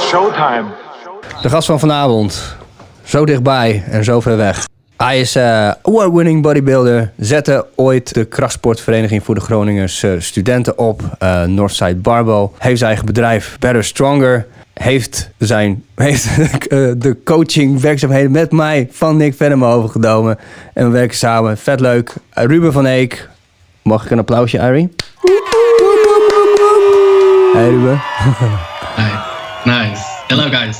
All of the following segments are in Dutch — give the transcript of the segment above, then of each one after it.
Showtime. De gast van vanavond. Zo dichtbij en zo ver weg. Hij is eh award-winning bodybuilder. Zette ooit de krachtsportvereniging voor de Groningers eh, studenten op. eh, Northside Barbell. Heeft zijn eigen bedrijf Better Stronger. Heeft, zijn, heeft de coaching werkzaamheden met mij van Nick Venema overgenomen. En we werken samen. Vet leuk. Ruben van Eek. Mag ik een applausje, Ari? Hey Ruben. Hello guys.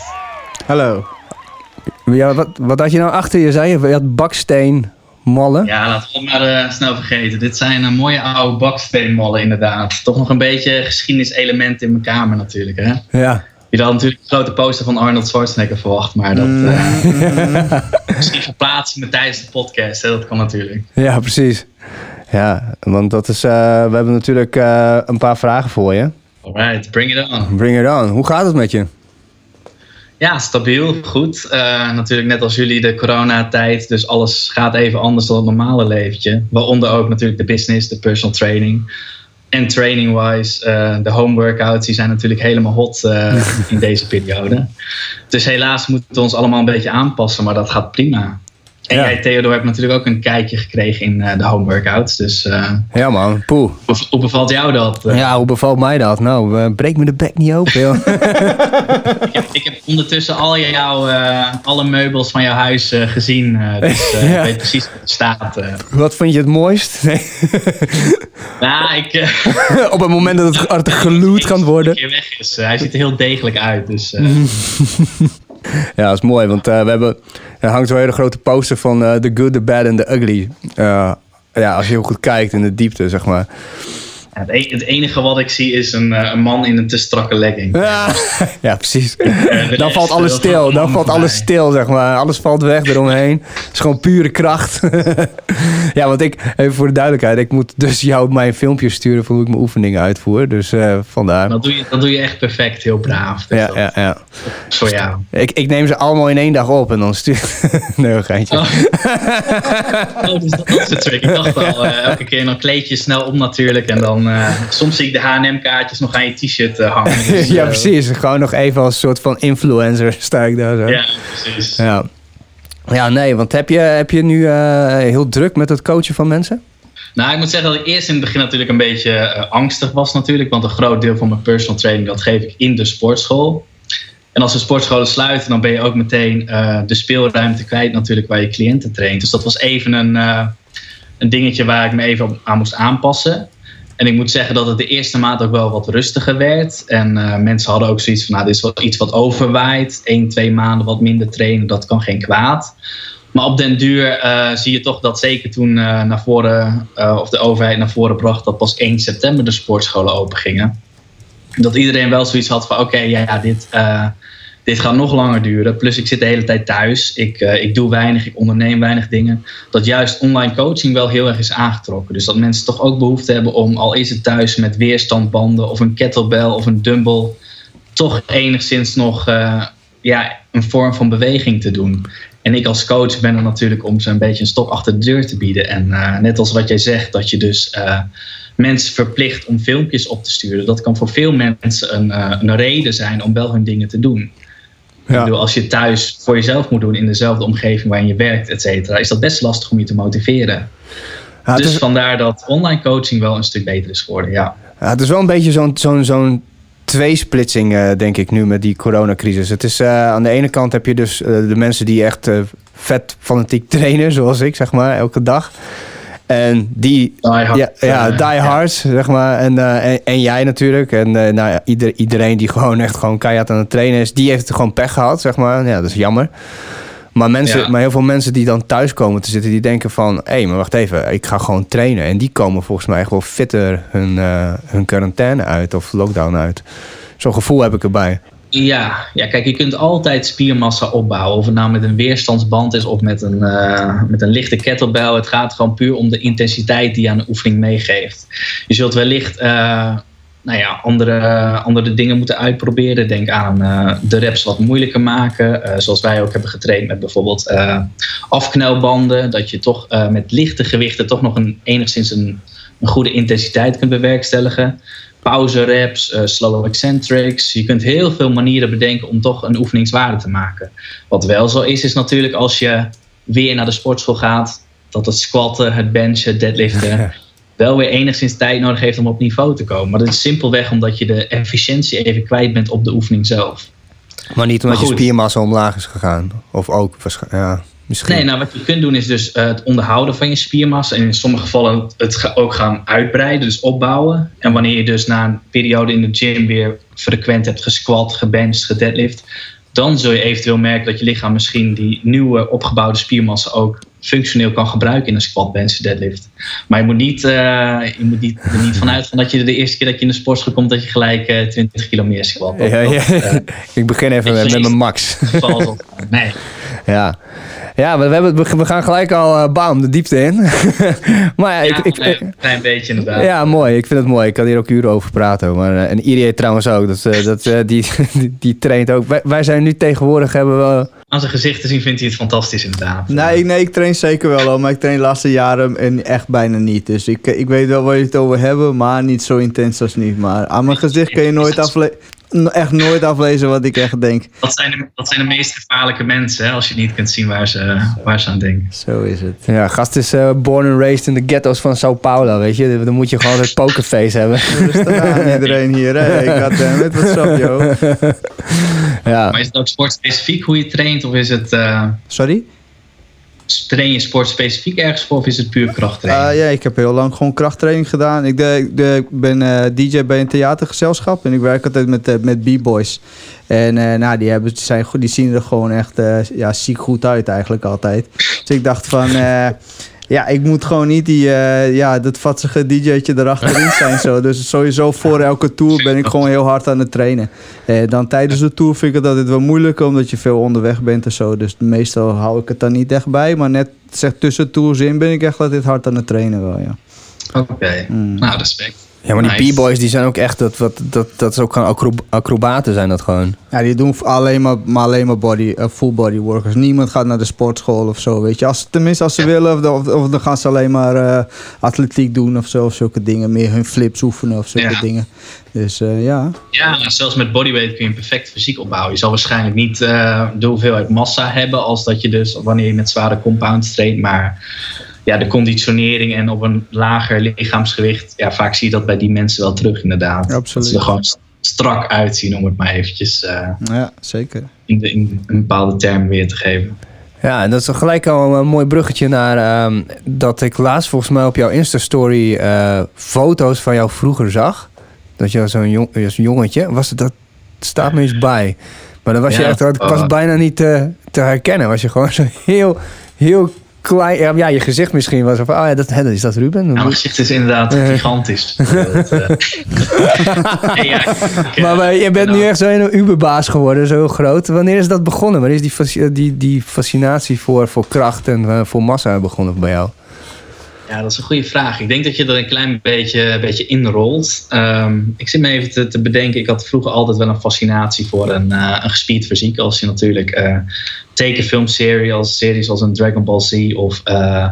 Hallo. Ja, wat, wat had je nou achter je? Zei je, je had baksteen mallen? Ja, laten we het maar eh, snel vergeten. Dit zijn eh, mooie oude baksteenmollen inderdaad. Toch nog een beetje geschiedenis-element in mijn kamer natuurlijk. Hè? Ja. Je had natuurlijk een grote poster van Arnold Schwarzenegger verwacht, maar dat eh, misschien verplaatsen we tijdens de podcast. Hè? Dat kan natuurlijk. Ja, precies. Ja, want dat is, we hebben natuurlijk een paar vragen voor je. Alright, bring it on. Bring it on. Hoe gaat het met je? Ja, stabiel, goed. Eh, natuurlijk net als jullie de coronatijd, dus alles gaat even anders dan het normale leventje. Waaronder ook natuurlijk de business, de personal training. En training-wise, eh, de home workouts, die zijn natuurlijk helemaal hot eh, in deze periode. Dus helaas moeten we ons allemaal een beetje aanpassen, maar dat gaat prima. En Ja. jij, Theodor, hebt natuurlijk ook een kijkje gekregen in eh, de home workouts. Dus eh, Ja man, poeh. hoe, hoe bevalt jou dat? Ja, hoe bevalt mij dat? Nou, eh, breek me de bek niet open, joh. ik, heb, ik heb ondertussen al jouw, alle meubels van jouw huis gezien. dus Ja. ik weet precies hoe het staat. Wat vond je het mooist? Nee. Nou, ik... Op het moment dat het hard geloot kan worden. keer weg is. Hij ziet er heel degelijk uit. Dus, Ja, dat is mooi, want we hebben, er hangt zo'n hele grote poster van eh, The Good, The Bad and The Ugly. Eh, ja, als je heel goed kijkt in de diepte, zeg maar. Het, e- het enige wat ik zie is een, eh, een man in een te strakke legging. Ja, ja precies. de Dan valt alles eh, stil. Dan valt alles stil, zeg maar. Alles valt weg eromheen. Het is gewoon pure kracht. ja, want ik, even voor de duidelijkheid, ik moet dus jou mijn filmpjes sturen van hoe ik mijn oefeningen uitvoer. Dus eh, vandaar. Dat doe, je, dat doe je echt perfect, heel braaf. Dus Ja, dat ja, ja. voor jou. Ik, ik neem ze allemaal in één dag op en dan stuur Nee, een geintje. Oh. Oh, dus dat, is de trick. Ik dacht al, eh, elke keer dan kleed je snel om natuurlijk. En dan, eh, soms zie ik de H&M-kaartjes nog aan je t-shirt eh, hangen. Dus, ja, eh, precies. Gewoon nog even als soort van influencer sta ik daar zo. Ja, precies. Ja, ja nee, want heb je, heb je nu heel druk met het coachen van mensen? Nou, ik moet zeggen dat ik eerst in het begin natuurlijk een beetje angstig was natuurlijk. Want een groot deel van mijn personal training, dat geef ik in de sportschool. En als de sportscholen sluiten, dan ben je ook meteen de speelruimte kwijt natuurlijk waar je cliënten traint. Dus dat was even een, een dingetje waar ik me even aan moest aanpassen. En ik moet zeggen dat het de eerste maand ook wel wat rustiger werd. En eh, mensen hadden ook zoiets van, nou, dit is wel iets wat overwaait. Eén, twee maanden wat minder trainen, dat kan geen kwaad. Maar op den duur eh, zie je toch dat zeker toen eh, naar voren, of de overheid naar voren bracht dat pas 1 september de sportscholen open gingen. Dat iedereen wel zoiets had van oké, ja, ja, dit, dit gaat nog langer duren. Plus ik zit de hele tijd thuis. Ik, eh, ik doe weinig, ik onderneem weinig dingen. Dat juist online coaching wel heel erg is aangetrokken. Dus dat mensen toch ook behoefte hebben om, al is het thuis met weerstandbanden of een kettlebell of een dumbbell, toch enigszins nog eh, ja, een vorm van beweging te doen. En ik als coach ben er natuurlijk om ze een beetje een stok achter de deur te bieden. En eh, net als wat jij zegt, dat je dus mensen verplicht om filmpjes op te sturen. Dat kan voor veel mensen een, een reden zijn om wel hun dingen te doen. Ik Ja. bedoel, als je thuis voor jezelf moet doen in dezelfde omgeving waarin je werkt, et cetera, is dat best lastig om je te motiveren. Ja, dus is, vandaar dat online coaching wel een stuk beter is geworden. Ja. ja, het is wel een beetje zo'n zo'n zo'n tweesplitsing, eh, denk ik, nu met die coronacrisis. Het is, eh, aan de ene kant heb je dus eh, de mensen die echt vet fanatiek trainen, zoals ik, zeg maar, elke dag. En die, Die hard, ja, ja, eh, die ja. hard, zeg maar. En, eh, en, en jij natuurlijk. En eh, nou, ieder, iedereen die gewoon echt gewoon keihard aan het trainen is, die heeft gewoon pech gehad, zeg maar. Ja, dat is jammer. Maar, mensen, Ja. maar heel veel mensen die dan thuis komen te zitten, die denken van... hé, maar wacht even, ik ga gewoon trainen. En die komen volgens mij echt wel fitter hun, hun quarantaine uit of lockdown uit. Zo'n gevoel heb ik erbij. Ja, ja, kijk, je kunt altijd spiermassa opbouwen. Of het nou met een weerstandsband is of met een, eh, met een lichte kettlebell. Het gaat gewoon puur om de intensiteit die je aan de oefening meegeeft. Je zult wellicht eh, nou ja, andere, andere dingen moeten uitproberen. Denk aan eh, de reps wat moeilijker maken. Zoals wij ook hebben getraind met bijvoorbeeld afknelbanden. Dat je toch met lichte gewichten toch nog een, enigszins een, een goede intensiteit kunt bewerkstelligen. Pauze reps, uh, slow eccentrics. Je kunt heel veel manieren bedenken om toch een oefeningswaarde te maken. Wat wel zo is, is natuurlijk als je weer naar de sportschool gaat, dat het squatten, het benchen, het deadliften wel weer enigszins tijd nodig heeft om op niveau te komen. Maar dat is simpelweg omdat je de efficiëntie even kwijt bent op de oefening zelf. Maar niet omdat je spiermassa omlaag is gegaan? Of ook ja, misschien? Nee, nou wat je kunt doen is dus uh, het onderhouden van je spiermassa. En in sommige gevallen het ook gaan uitbreiden, dus opbouwen. En wanneer je dus na een periode in de gym weer frequent hebt gesquat, gebenched, gedeadlift dan zul je eventueel merken dat je lichaam misschien die nieuwe opgebouwde spiermassa ook functioneel kan gebruiken in een squat, bench, deadlift. Maar je moet niet, uh, je moet niet, er niet vanuit gaan dat je de eerste keer dat je in de sportschool komt, dat je gelijk uh, 20 kilo meer squat. Ja, ja. Uh, ik begin even met, met mijn max. nee. Ja. Ja, we, hebben, we gaan gelijk al uh, bam, de diepte in. maar ja, ik, ik, een klein beetje inderdaad. Ja, mooi. Ik vind het mooi. Ik kan hier ook uren over praten. Maar, uh, en Irie trouwens ook. Dat, uh, dat, die, die, die, traint ook. Wij, wij, zijn nu tegenwoordig hebben we... Aan zijn gezicht te zien vindt hij het fantastisch inderdaad. Nee, nee ik train zeker wel al. Maar ik train de laatste jaren en echt bijna niet. Dus ik, ik weet wel waar je het over hebben. Maar niet zo intens als niet. Maar aan mijn gezicht kun je nooit aflezen echt nooit aflezen wat ik echt denk. Dat zijn de, dat zijn de meest gevaarlijke mensen, hè, als je niet kunt zien waar ze, waar ze aan denken. Zo is het. Ja, gast is uh, born and raised in de ghettos van Sao Paulo, weet je. Dan moet je gewoon het pokerface hebben. Rustig aan iedereen hier, hè. Ik had uh, met wat sap, joh. ja. Maar is het ook sportspecifiek hoe je traint, of is het... Uh... Sorry? Train je sport specifiek ergens voor of is het puur krachttraining? Uh, ja, ik heb heel lang gewoon krachttraining gedaan. Ik, de, de, ben eh, DJ bij een theatergezelschap en ik werk altijd met, uh, met b-boys. En nou, die, hebben, zijn, die zien er gewoon echt ja, ziek goed uit eigenlijk altijd. Dus ik dacht van... Ja, ik moet gewoon niet die, uh, ja, dat vatsige DJ'tje erachterin zijn. Zo. Dus sowieso voor elke tour ben ik gewoon heel hard aan het trainen. Uh, dan tijdens de tour vind ik het altijd wel moeilijk, omdat je veel onderweg bent en zo. Dus meestal hou ik het dan niet echt bij. Maar net zeg, tussen tours in ben ik echt altijd hard aan het trainen wel, ja. Oké, mm. nou respect. Ja, maar die b-boys die zijn ook echt, dat, wat, dat, dat is ook gewoon acrobaten zijn dat gewoon. Ja, die doen alleen maar, maar alleen maar body, uh, full body workers. Niemand gaat naar de sportschool of zo, weet je. Als, tenminste als ze willen, of, of, dan gaan ze alleen maar uh, atletiek doen of zo, of zulke dingen. Meer hun flips oefenen of zulke dingen. Dus uh, ja. Ja, nou, zelfs met bodyweight kun je een perfect fysiek opbouwen. Je zal waarschijnlijk niet de hoeveelheid massa hebben als dat je dus wanneer je met zware compounds traint, maar ja, de conditionering en op een lager lichaamsgewicht, ja, vaak zie je dat bij die mensen wel terug inderdaad. Absoluut. Dat ze er gewoon strak uitzien, om het maar eventjes uh, ja, zeker. In, de, in een bepaalde term weer te geven. Ja, en dat is gelijk al een mooi bruggetje naar um, dat ik laatst volgens mij op jouw Insta-story uh, foto's van jou vroeger zag. Dat je zo'n jong, als jongetje, was het, dat staat me eens bij. Maar dan was je echt, het was bijna niet te, te herkennen. Was je gewoon zo heel, heel klein. Ja, je gezicht misschien was. Of, oh ja, dat, is dat Ruben? Nou, mijn gezicht is inderdaad gigantisch. uh... ja, maar je bent nu echt zo'n Uberbaas geworden, zo groot. Wanneer is dat begonnen? Wanneer is die, die, die fascinatie voor, voor kracht en uh, voor massa begonnen bij jou? Ja, dat is een goede vraag. Ik denk dat je er een klein beetje, beetje inrolt. Um, ik zit me even te, te, bedenken. Ik had vroeger altijd wel een fascinatie voor een, uh, een gespierd fysiek. Als je natuurlijk uh, tekenfilmseries als series als een Dragon Ball Z of uh,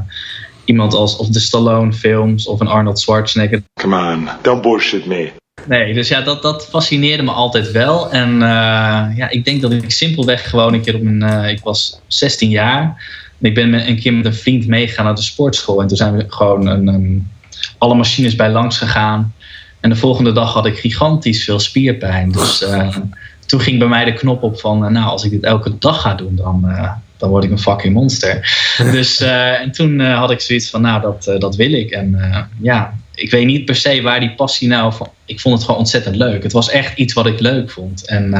iemand als of de Stallone films of een Arnold Schwarzenegger. Come on, don't bullshit me. Nee, dus ja, dat, dat fascineerde me altijd wel. En ja, ik denk dat ik simpelweg gewoon een keer op mijn... ik was 16 jaar ik ben een keer met een vriend meegegaan naar de sportschool. En toen zijn we gewoon een, een, alle machines bij langs gegaan. En de volgende dag had ik gigantisch veel spierpijn. Dus uh, toen ging bij mij de knop op van... Uh, nou, als ik dit elke dag ga doen, dan, uh, dan word ik een fucking monster. dus en toen had ik zoiets van, nou, dat, dat wil ik. En ja, ik weet niet per se waar die passie nou van... Ik vond het gewoon ontzettend leuk. Het was echt iets wat ik leuk vond. En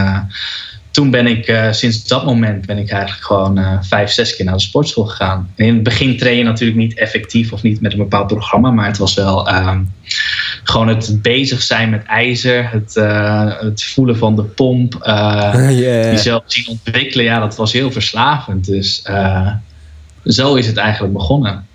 toen ben ik, uh, sinds dat moment ben ik eigenlijk gewoon uh, vijf, zes keer naar de sportschool gegaan. En in het begin train je natuurlijk niet effectief of niet met een bepaald programma, maar het was wel uh, gewoon het bezig zijn met ijzer, het, uh, het voelen van de pomp, yeah. jezelf zien ontwikkelen. Ja, dat was heel verslavend. Dus zo is het eigenlijk begonnen.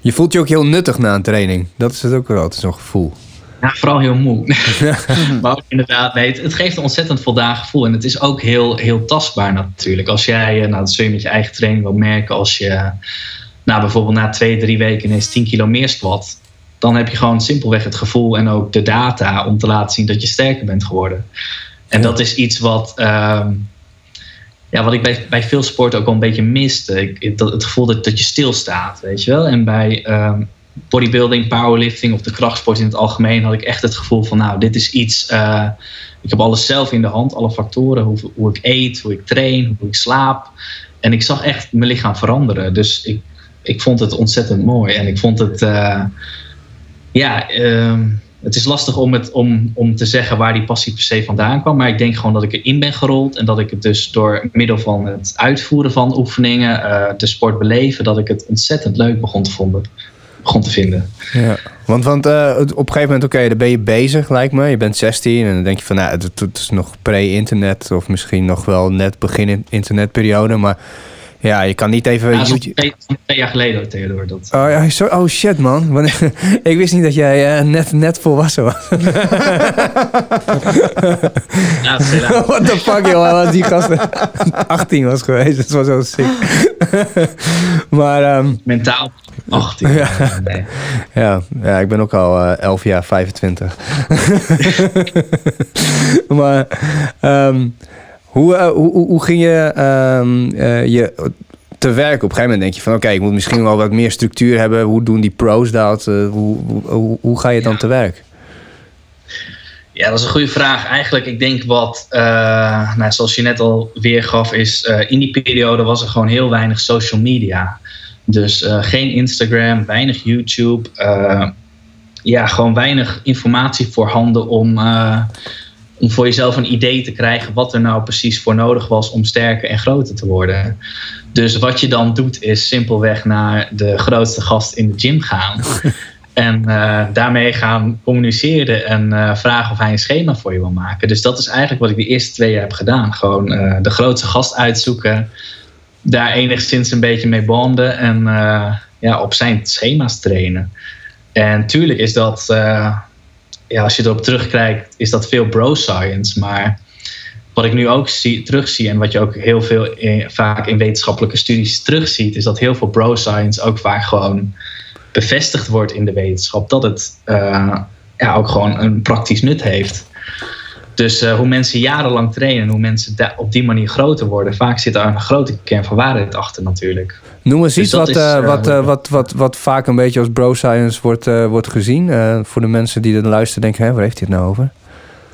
Je voelt je ook heel nuttig na een training. Dat is het ook wel altijd zo'n gevoel. Ja, vooral heel moe. maar ook inderdaad, nee, het, geeft een ontzettend voldaan gevoel. En het is ook heel, heel tastbaar natuurlijk. Als jij, eh, nou, dat zul je met je eigen training wel merken. Als je, nou, bijvoorbeeld na twee, drie weken ineens 10 kilo meer squat. dan heb je gewoon simpelweg het gevoel en ook de data om te laten zien dat je sterker bent geworden. En dat is iets wat, ehm, ja, wat ik bij, bij veel sporten ook wel een beetje miste. Ik, dat, het gevoel dat, dat je stilstaat, weet je wel. En bij ehm, bodybuilding, powerlifting of de krachtsport in het algemeen had ik echt het gevoel van, nou, dit is iets. eh, ik heb alles zelf in de hand, alle factoren, hoe, hoe ik eet, hoe ik train, hoe ik slaap. En ik zag echt mijn lichaam veranderen. Dus ik, ik vond het ontzettend mooi. En ik vond het, eh, ja, ehm, het is lastig om, het, om, om te zeggen waar die passie per se vandaan kwam. Maar ik denk gewoon dat ik erin ben gerold. En dat ik het dus door middel van het uitvoeren van oefeningen, eh, de sport beleven, dat ik het ontzettend leuk begon te, vonden, begon te vinden. Ja, want, want eh, op een gegeven moment, oké, dan ben je bezig, lijkt me. Je bent 16 en dan denk je van, nou, het, is nog pre-internet of misschien nog wel net begin in- internetperiode. Maar ja, je kan niet even Ja, dat is YouTube... twee, twee jaar geleden, Theodor. Dat, Oh, ja, oh shit, man. Ik wist niet dat jij eh, net, net volwassen was. ja. What the fuck, joh. Als die gast 18 was geweest. Dat was zo sick. maar ehm, mentaal 18. Ja. Nee. ja, ja, ik ben ook al eh 11 jaar 25. maar ehm, hoe, eh, hoe, hoe, hoe ging je, ehm, eh, je te werk? Op een gegeven moment denk je van... oké, ik moet misschien wel wat meer structuur hebben. Hoe doen die pros dat? Eh, hoe, hoe, hoe, ga je dan Ja. te werk? Ja, dat is een goede vraag. Eigenlijk, ik denk wat, nou, zoals je net al weergaf, is in die periode was er gewoon heel weinig social media. Dus geen Instagram, weinig YouTube. ja, gewoon weinig informatie voorhanden om, om voor jezelf een idee te krijgen wat er nou precies voor nodig was om sterker en groter te worden. Dus wat je dan doet, is simpelweg naar de grootste gast in de gym gaan. En eh, daarmee gaan communiceren en eh, vragen of hij een schema voor je wil maken. Dus dat is eigenlijk wat ik de eerste twee jaar heb gedaan. Gewoon eh, de grootste gast uitzoeken. Daar enigszins een beetje mee bonden. En ja, op zijn schema's trainen. En tuurlijk is dat, ja, als je erop terugkijkt, is dat veel bro science. Maar wat ik nu ook zie, terugzie en wat je ook heel veel vaak in wetenschappelijke studies terugziet, is dat heel veel bro science ook vaak gewoon bevestigd wordt in de wetenschap dat het eh, ja, ook gewoon een praktisch nut heeft. Dus eh, hoe mensen jarenlang trainen, hoe mensen op die manier groter worden, vaak zit daar een grote kern van waarheid achter natuurlijk. Noem eens Dus iets wat, is, eh, eh, wat, wat, wat, wat vaak een beetje als bro science wordt, wordt gezien. Voor de mensen die er luisteren denken, hè, waar heeft hij het nou over?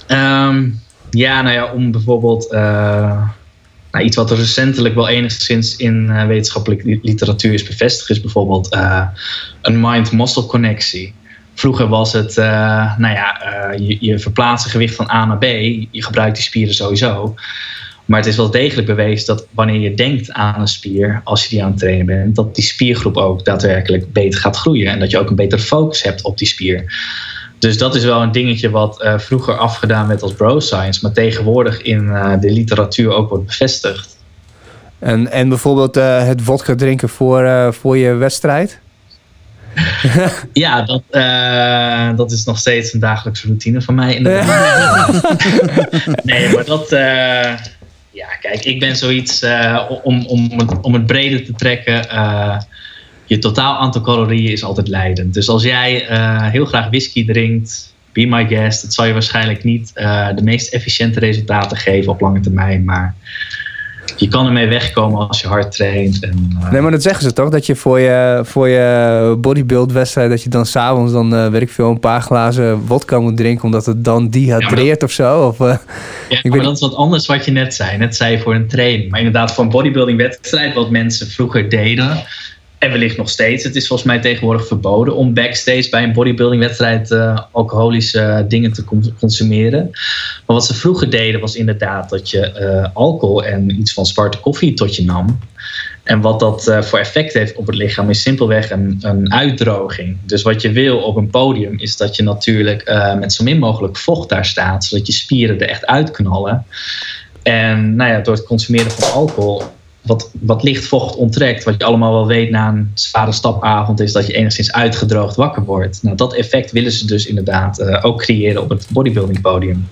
Ehm, ja, nou ja, om bijvoorbeeld nou, iets wat er recentelijk wel enigszins in wetenschappelijke li- literatuur is bevestigd, is bijvoorbeeld een mind-muscle connectie. Vroeger was het, eh, nou ja, eh, je, je verplaatst een gewicht van A naar B, je gebruikt die spieren sowieso. Maar het is wel degelijk bewezen dat wanneer je denkt aan een spier, als je die aan het trainen bent, dat die spiergroep ook daadwerkelijk beter gaat groeien. En dat je ook een betere focus hebt op die spier. Dus dat is wel een dingetje wat eh, vroeger afgedaan werd als bro science, maar tegenwoordig in de literatuur ook wordt bevestigd. En, en bijvoorbeeld het vodka drinken voor, voor je wedstrijd? Ja, dat, eh, dat is nog steeds een dagelijkse routine van mij. nee, maar dat. eh, ja, kijk, ik ben zoiets eh, om, om, het, om het breder te trekken. je totaal aantal calorieën is altijd leidend. Dus als jij heel graag whisky drinkt, be my guest. Het zal je waarschijnlijk niet de meest efficiënte resultaten geven op lange termijn. Maar je kan ermee wegkomen als je hard traint. En, eh, Nee, maar dat zeggen ze toch? Dat je voor je, voor je bodybuild wedstrijd... dat je dan s'avonds dan, eh weet ik veel, een paar glazen vodka moet drinken... omdat het dan dehydreert of zo? Of, eh, Ja, Ik maar weet- dat is wat anders wat je net zei. Net zei je voor een training. Maar inderdaad, voor een bodybuilding wedstrijd, wat mensen vroeger deden. En wellicht nog steeds. Het is volgens mij tegenwoordig verboden om backstage bij een bodybuilding wedstrijd eh, alcoholische eh, dingen te con- consumeren. Maar wat ze vroeger deden was inderdaad dat je eh, alcohol en iets van zwarte koffie tot je nam. En wat dat voor effect heeft op het lichaam is simpelweg een, een uitdroging. Dus wat je wil op een podium is dat je natuurlijk met zo min mogelijk vocht daar staat, zodat je spieren er echt uitknallen. En nou ja, door het consumeren van alcohol, wat, wat licht vocht onttrekt, wat je allemaal wel weet na een zware stapavond, is dat je enigszins uitgedroogd wakker wordt. Nou, dat effect willen ze dus inderdaad eh, ook creëren op het bodybuilding podium.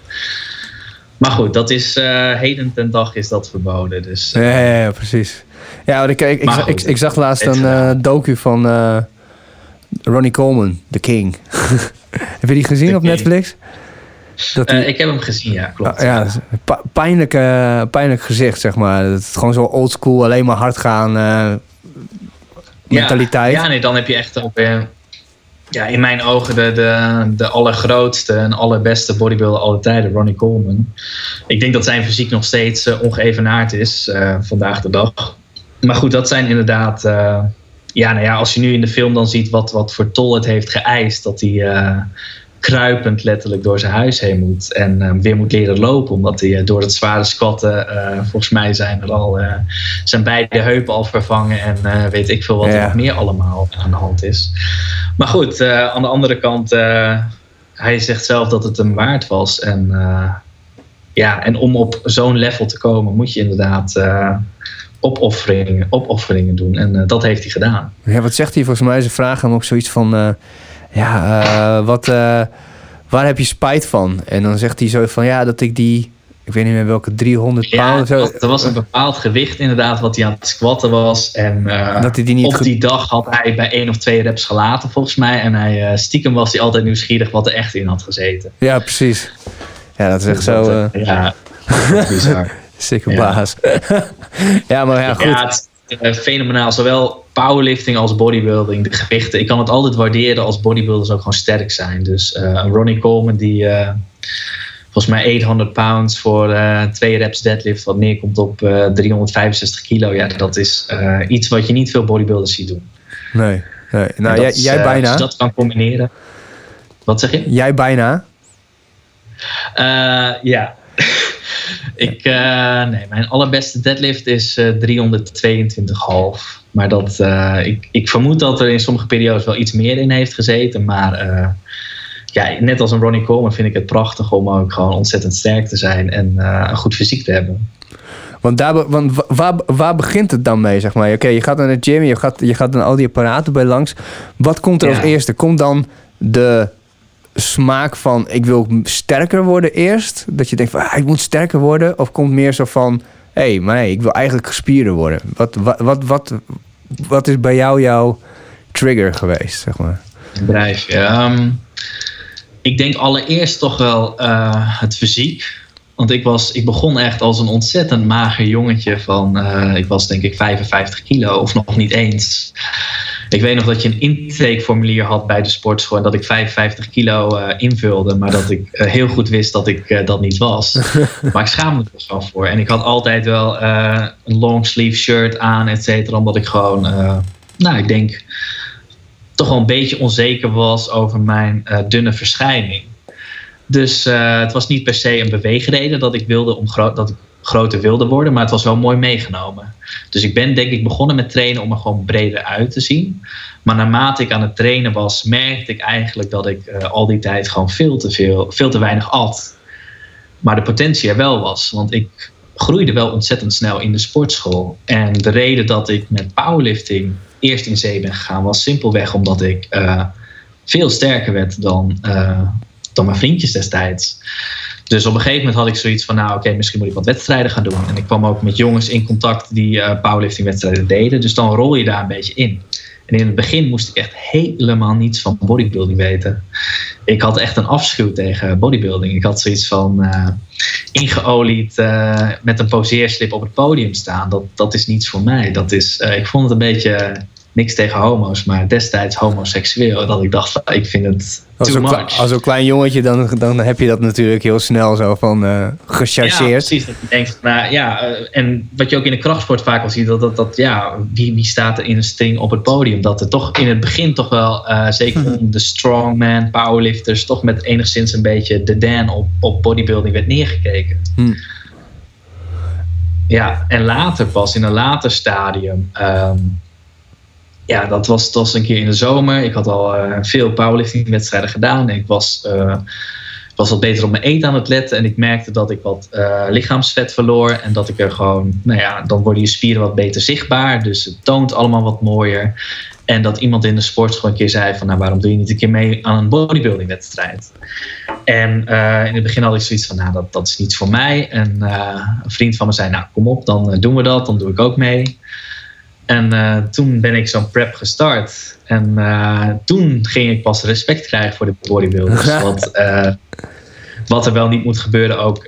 Maar goed, dat is eh, heden ten dag is dat verboden. Dus eh, ja, ja, ja, precies. Ja, ik, ik, ik, ik, zag laatst een docu van... Ronnie Coleman, The King. Heb je die gezien The op King. Netflix? Dat Eh, ik heb hem gezien, ja, klopt. ja, een pa- pijnlijk, eh, pijnlijk gezicht, zeg maar. Dat het gewoon zo oldschool, alleen maar hard gaan eh, mentaliteit. Ja, nee, dan heb je echt ook weer, ja, in mijn ogen de, de, de allergrootste en allerbeste bodybuilder aller tijden, Ronnie Coleman. Ik denk dat zijn fysiek nog steeds eh, ongeëvenaard is eh, vandaag de dag. Maar goed, dat zijn inderdaad. eh, ja, nou ja, als je nu in de film dan ziet wat, wat voor tol het heeft geëist, dat hij eh, kruipend letterlijk door zijn huis heen moet en eh, weer moet leren lopen, omdat hij eh, door het zware squatten, eh, volgens mij zijn er al eh, zijn beide heupen al vervangen en weet ik veel wat Ja. er nog meer allemaal aan de hand is. Maar goed, aan de andere kant, hij zegt zelf dat het hem waard was. En, ja, en om op zo'n level te komen, moet je inderdaad opofferingen, opofferingen doen. En dat heeft hij gedaan. Ja, wat zegt hij? Volgens mij ze vragen hem ook zoiets van... ja, eh, wat, eh, waar heb je spijt van? En dan zegt hij zo van... Ja, dat ik die... Ik weet niet meer welke 300 Ja, pound... of zo, er was een bepaald gewicht inderdaad wat hij aan het squatten was. En eh, Dat hij die niet op die dag had hij bij één of twee reps gelaten volgens mij. En hij, stiekem was hij altijd nieuwsgierig wat er echt in had gezeten. Ja, precies. Ja, dat is echt zo... dat, ja, bizar. Sikke ja. baas. ja, maar ja, goed. Ja, het eh, fenomenaal. Zowel powerlifting als bodybuilding, de gewichten. Ik kan het altijd waarderen als bodybuilders ook gewoon sterk zijn. Dus eh, Ronnie Coleman die eh, volgens mij 800 pounds voor twee reps deadlift, wat neerkomt op eh, 365 kilo. Ja, dat is iets wat je niet veel bodybuilders ziet doen. Nee, nee. Nou, jij, is, jij bijna. Als je dat kan combineren. Wat zeg je? Jij bijna. Ja. ik, eh, nee, mijn allerbeste deadlift is eh 322,5. Maar dat, eh, ik, ik vermoed dat er in sommige periodes wel iets meer in heeft gezeten. Maar ja, net als een Ronnie Coleman vind ik het prachtig om ook gewoon ontzettend sterk te zijn en een goed fysiek te hebben. Want, daar, want wa- waar, waar begint het dan mee, zeg maar? Oké, je gaat naar de gym, je gaat, je gaat dan al die apparaten bij langs. Wat komt er Ja. als eerste? Komt dan de smaak van ik wil sterker worden eerst? Dat je denkt van ah, ik moet sterker worden? Of komt meer zo van hé, hey, maar nee, ik wil eigenlijk gespierder worden? Wat, wat, wat, wat, wat is bij jou jouw trigger geweest, zeg maar? bedrijf. Ehm, ik denk allereerst toch wel eh, het fysiek. Want ik, was, ik begon echt als een ontzettend mager jongetje van, eh, ik was denk ik 55 kilo of nog niet eens. Ik weet nog dat je een intakeformulier had bij de sportschool en dat ik 55 kilo eh, invulde, maar dat ik eh, heel goed wist dat ik eh, dat niet was. maar ik schaamde me er gewoon voor. En ik had altijd wel een long sleeve shirt aan, et cetera, omdat ik gewoon, nou ik denk, toch wel een beetje onzeker was over mijn dunne verschijning. Dus het was niet per se een beweegreden dat ik wilde om dat ik groter wilde worden, maar het was wel mooi meegenomen. Dus ik ben denk ik begonnen met trainen om er gewoon breder uit te zien. Maar naarmate ik aan het trainen was, merkte ik eigenlijk dat ik eh, al die tijd gewoon veel te veel, veel te weinig at. Maar de potentie er wel was, want ik groeide wel ontzettend snel in de sportschool. En de reden dat ik met powerlifting eerst in zee ben gegaan, was simpelweg omdat ik eh, veel sterker werd dan, eh, dan mijn vriendjes destijds. Dus op een gegeven moment had ik zoiets van, nou oké, misschien moet ik wat wedstrijden gaan doen. En ik kwam ook met jongens in contact die eh powerlifting wedstrijden deden. Dus dan rol je daar een beetje in. En in het begin moest ik echt helemaal niets van bodybuilding weten. Ik had echt een afschuw tegen bodybuilding. Ik had zoiets van eh, ingeolied eh, met een poseerslip op het podium staan. Dat, dat is niets voor mij. Dat is, ik vond het een beetje niks tegen homo's, maar destijds homoseksueel. Dat ik dacht, ik vind het Als too much. als een klein jongetje, dan, dan heb je dat natuurlijk heel snel zo van Ja, gechargeerd. precies. Dat je denkt, nou ja, eh, en wat je ook in de krachtsport vaak wel ziet, dat, dat, dat ja, wie, wie staat er in een sting op het podium? Dat er toch in het begin toch wel, eh, zeker om de strongman, powerlifters, toch met enigszins een beetje de Dan op, op bodybuilding werd neergekeken. Hm. Ja, en later pas, in een later stadium, ehm, ja, dat was, dat een keer in de zomer. Ik had al eh, veel powerliftingwedstrijden gedaan. Ik was, eh, was wat beter op mijn eten aan het letten. En ik merkte dat ik wat eh, lichaamsvet verloor. En dat ik er gewoon, nou ja, dan worden je spieren wat beter zichtbaar. Dus het toont allemaal wat mooier. En dat iemand in de sportschool een keer zei van, nou waarom doe je niet een keer mee aan een bodybuilding wedstrijd? En in het begin had ik zoiets van, nou dat, dat is niets voor mij. En een vriend van me zei, nou kom op, dan doen we dat. Dan doe ik ook mee. En eh, toen ben ik zo'n prep gestart. En eh, toen ging ik pas respect krijgen voor de bodybuilders. wat, eh, wat er wel niet moet gebeuren, ook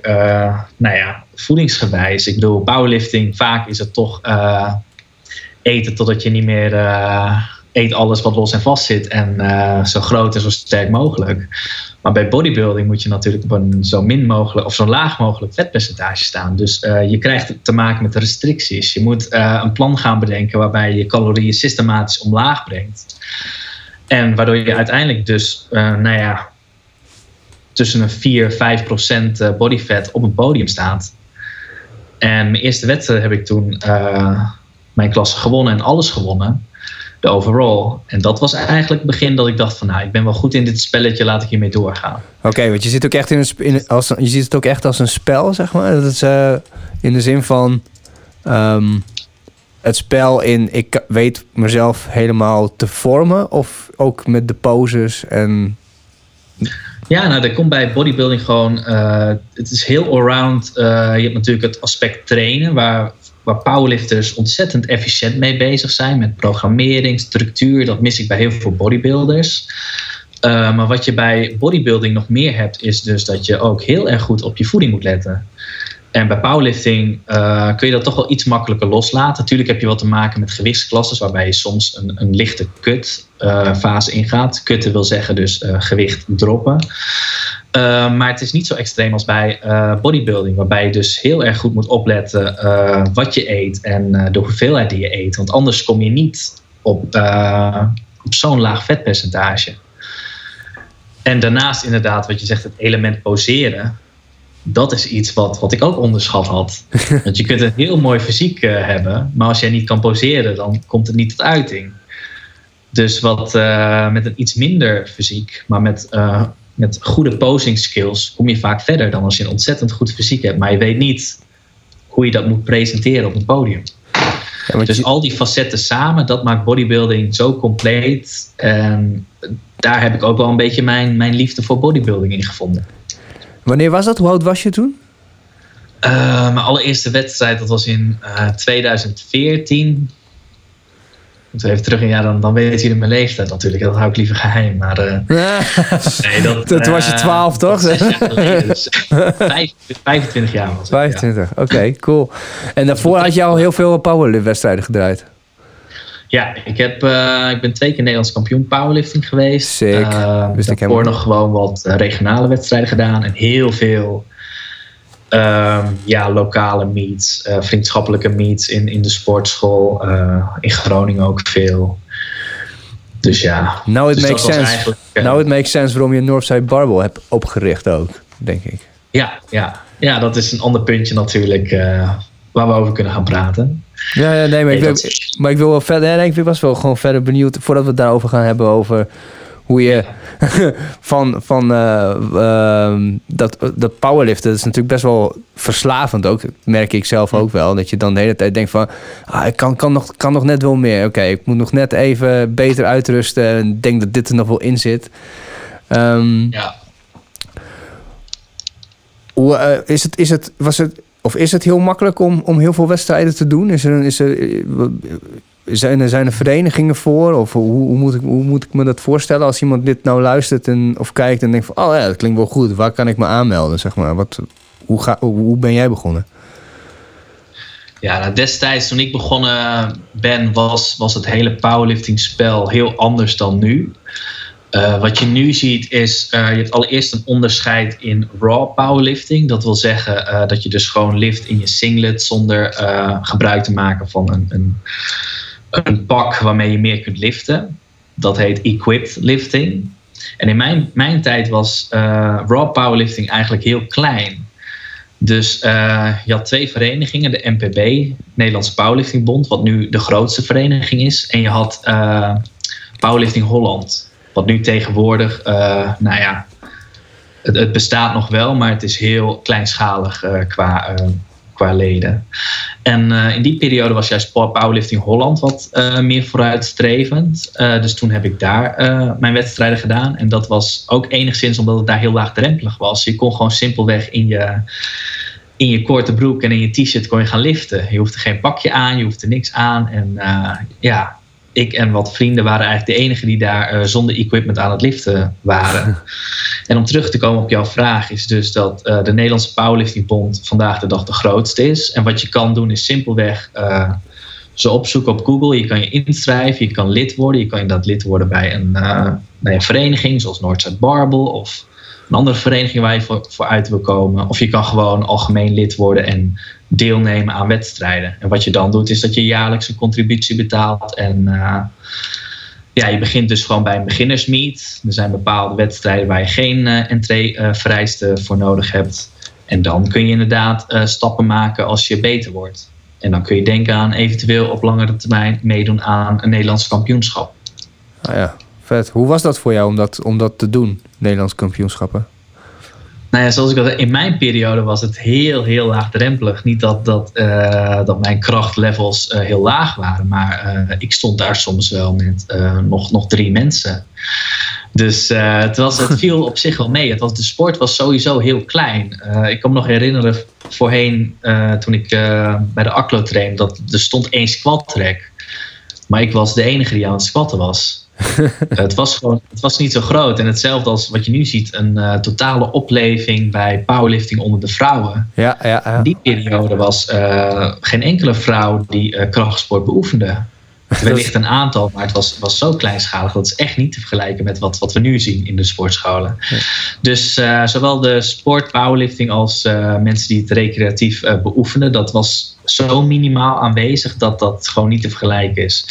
nou ja, voedingsgewijs. Ik bedoel, powerlifting, vaak is het toch eten totdat je niet meer eet alles wat los en vast zit. En zo groot en zo sterk mogelijk. Maar bij bodybuilding moet je natuurlijk op een zo min mogelijk of zo laag mogelijk vetpercentage staan. Dus uh, je krijgt te maken met restricties. Je moet uh, een plan gaan bedenken waarbij je calorieën systematisch omlaag brengt. En waardoor je uiteindelijk dus, nou ja, tussen een 4 5 procent body fat op een podium staat. En mijn eerste wedstrijd heb ik toen mijn klasse gewonnen en alles gewonnen de overall. En dat was eigenlijk het begin dat ik dacht van... nou, ik ben wel goed in dit spelletje, laat ik hiermee doorgaan. Oké, want je zit ook echt in een... In, als, je ziet het ook echt als een spel, zeg maar. Dat is uh, in de zin van... Um, het spel in... ik weet mezelf helemaal te vormen... of ook met de poses en... Ja, nou, dat komt bij bodybuilding gewoon. Uh, het is heel allround. Uh, je hebt natuurlijk het aspect trainen, waar waar powerlifters ontzettend efficiënt mee bezig zijn met programmering, structuur. Dat mis ik bij heel veel bodybuilders. Uh, maar wat je bij bodybuilding nog meer hebt, is dus dat je ook heel erg goed op je voeding moet letten. En bij powerlifting uh, kun je dat toch wel iets makkelijker loslaten. Natuurlijk heb je wat te maken met gewichtsklassen, waarbij je soms een, een lichte cut uh, fase ingaat. Kutten wil zeggen dus gewicht droppen. Maar het is niet zo extreem als bij bodybuilding, waarbij je dus heel erg goed moet opletten wat je eet en de hoeveelheid die je eet. Want anders kom je niet op, op zo'n laag vetpercentage. En daarnaast inderdaad, wat je zegt, het element poseren. Dat is iets wat, wat ik ook onderschat had. Want je kunt een heel mooi fysiek hebben, maar als jij niet kan poseren, dan komt het niet tot uiting. Dus wat met een iets minder fysiek, maar met met goede posing skills kom je vaak verder dan als je een ontzettend goed fysiek hebt, maar je weet niet hoe je dat moet presenteren op een podium. Ja, dus al die facetten samen, dat maakt bodybuilding zo compleet. En daar heb ik ook wel een beetje mijn, mijn liefde voor bodybuilding in gevonden. Wanneer was dat? Hoe oud was je toen? Uh, mijn allereerste wedstrijd, dat was in uh, 2014 moeten even terug in, ja, dan, dan weten jullie mijn leeftijd natuurlijk. Dat hou ik liever geheim. Maar uh, nee, dat, was je 12, uh, toch? dus 25 jaar was 25, ja. oké, okay, cool. En daarvoor had je al heel veel powerlift-wedstrijden gedraaid? Ja, ik, heb, uh, ik ben twee keer Nederlands kampioen powerlifting geweest. Sick. Uh, dus ik heb nog gewoon wat regionale wedstrijden gedaan. En heel veel Um, ja, lokale meets, uh, vriendschappelijke meets in, in de sportschool. In Groningen ook veel. Dus ja. Nou, it dus makes sense. Nou, it makes sense waarom je Northside Barbell hebt opgericht ook, denk ik. Ja, ja. ja dat is een ander puntje natuurlijk waar we over kunnen gaan praten. Ja, ja nee, maar, ik wil, maar ik wil wel verder. Nee, ik was wel gewoon verder benieuwd voordat we het daarover gaan hebben over hoe je van, van uh, uh, dat, dat powerliften, dat is natuurlijk best wel verslavend ook. merk ik zelf ook wel. Dat je dan de hele tijd denkt van, ah, ik kan, kan, nog, kan nog net wel meer. Oké, ik moet nog net even beter uitrusten. En denk dat dit er nog wel in zit. Um, ja. Hoe, uh, is het, is het, was het, of is het heel makkelijk om, om heel veel wedstrijden te doen? Is er, is er, zijn er, zijn er verenigingen voor? Of hoe, hoe, moet ik, hoe moet ik me dat voorstellen als iemand dit nou luistert en, of kijkt en denkt van... oh ja, dat klinkt wel goed. Waar kan ik me aanmelden, zeg maar? Wat, hoe, ga, hoe ben jij begonnen? Ja, nou destijds toen ik begonnen ben, was, was het hele powerlifting spel heel anders dan nu. Uh, wat je nu ziet is, uh, je hebt allereerst een onderscheid in raw powerlifting. Dat wil zeggen uh, dat je dus gewoon lift in je singlet zonder gebruik te maken van een, een een pak waarmee je meer kunt liften. Dat heet equipped lifting. En in mijn, mijn tijd was raw powerlifting eigenlijk heel klein. Dus je had twee verenigingen, de NPB, Nederlandse Powerliftingbond, wat nu de grootste vereniging is. En je had Powerlifting Holland, wat nu tegenwoordig, nou ja, het, het, bestaat nog wel, maar het is heel kleinschalig qua qua leden. En in die periode was juist Powerlifting Holland wat meer vooruitstrevend. Dus toen heb ik daar mijn wedstrijden gedaan. En dat was ook enigszins omdat het daar heel laagdrempelig was. Je kon gewoon simpelweg in je, in je korte broek en in je t-shirt kon je gaan liften. Je hoefde geen pakje aan, je hoefde niks aan. En ja, ik en wat vrienden waren eigenlijk de enigen die daar uh, zonder equipment aan het liften waren. en om terug te komen op jouw vraag, is dus dat uh, de Nederlandse Powerliftingbond vandaag de dag de grootste is. En wat je kan doen is simpelweg ze opzoeken op Google. Je kan je inschrijven, je kan lid worden. Je kan inderdaad lid worden bij een, bij een vereniging zoals Noordzijde Barbel of een andere vereniging waar je voor, voor uit wil komen. Of je kan gewoon algemeen lid worden en deelnemen aan wedstrijden. En wat je dan doet, is dat je jaarlijks een contributie betaalt. En uh, ja, je begint dus gewoon bij een beginnersmeet. Er zijn bepaalde wedstrijden waar je geen uh, entree-vereisten voor nodig hebt. En dan kun je inderdaad stappen maken als je beter wordt. En dan kun je denken aan eventueel op langere termijn meedoen aan een Nederlands kampioenschap. Ah ja, vet. Hoe was dat voor jou om dat, om dat te doen, Nederlands kampioenschappen? Nou ja, zoals ik al in mijn periode was het heel, heel laagdrempelig. Niet dat, dat, uh, dat mijn krachtlevels uh, heel laag waren, maar uh, ik stond daar soms wel met nog, nog drie mensen. Dus het, was, het viel op zich wel mee. Het was, de sport was sowieso heel klein. ik kan me nog herinneren, voorheen toen ik bij de ACLO trainde, dat er stond één squat track. Maar ik was de enige die aan het squatten was. het, was gewoon, het was niet zo groot. En hetzelfde als wat je nu ziet, een uh, totale opleving bij powerlifting onder de vrouwen. Ja, ja, ja. In die periode was uh, geen enkele vrouw die uh, krachtsport beoefende. Wellicht een aantal, maar het was, was zo kleinschalig. Dat is echt niet te vergelijken met wat, wat we nu zien in de sportscholen. Ja. Dus uh, zowel de sport, powerlifting als uh, mensen die het recreatief uh, beoefenen, dat was zo minimaal aanwezig dat dat gewoon niet te vergelijken is.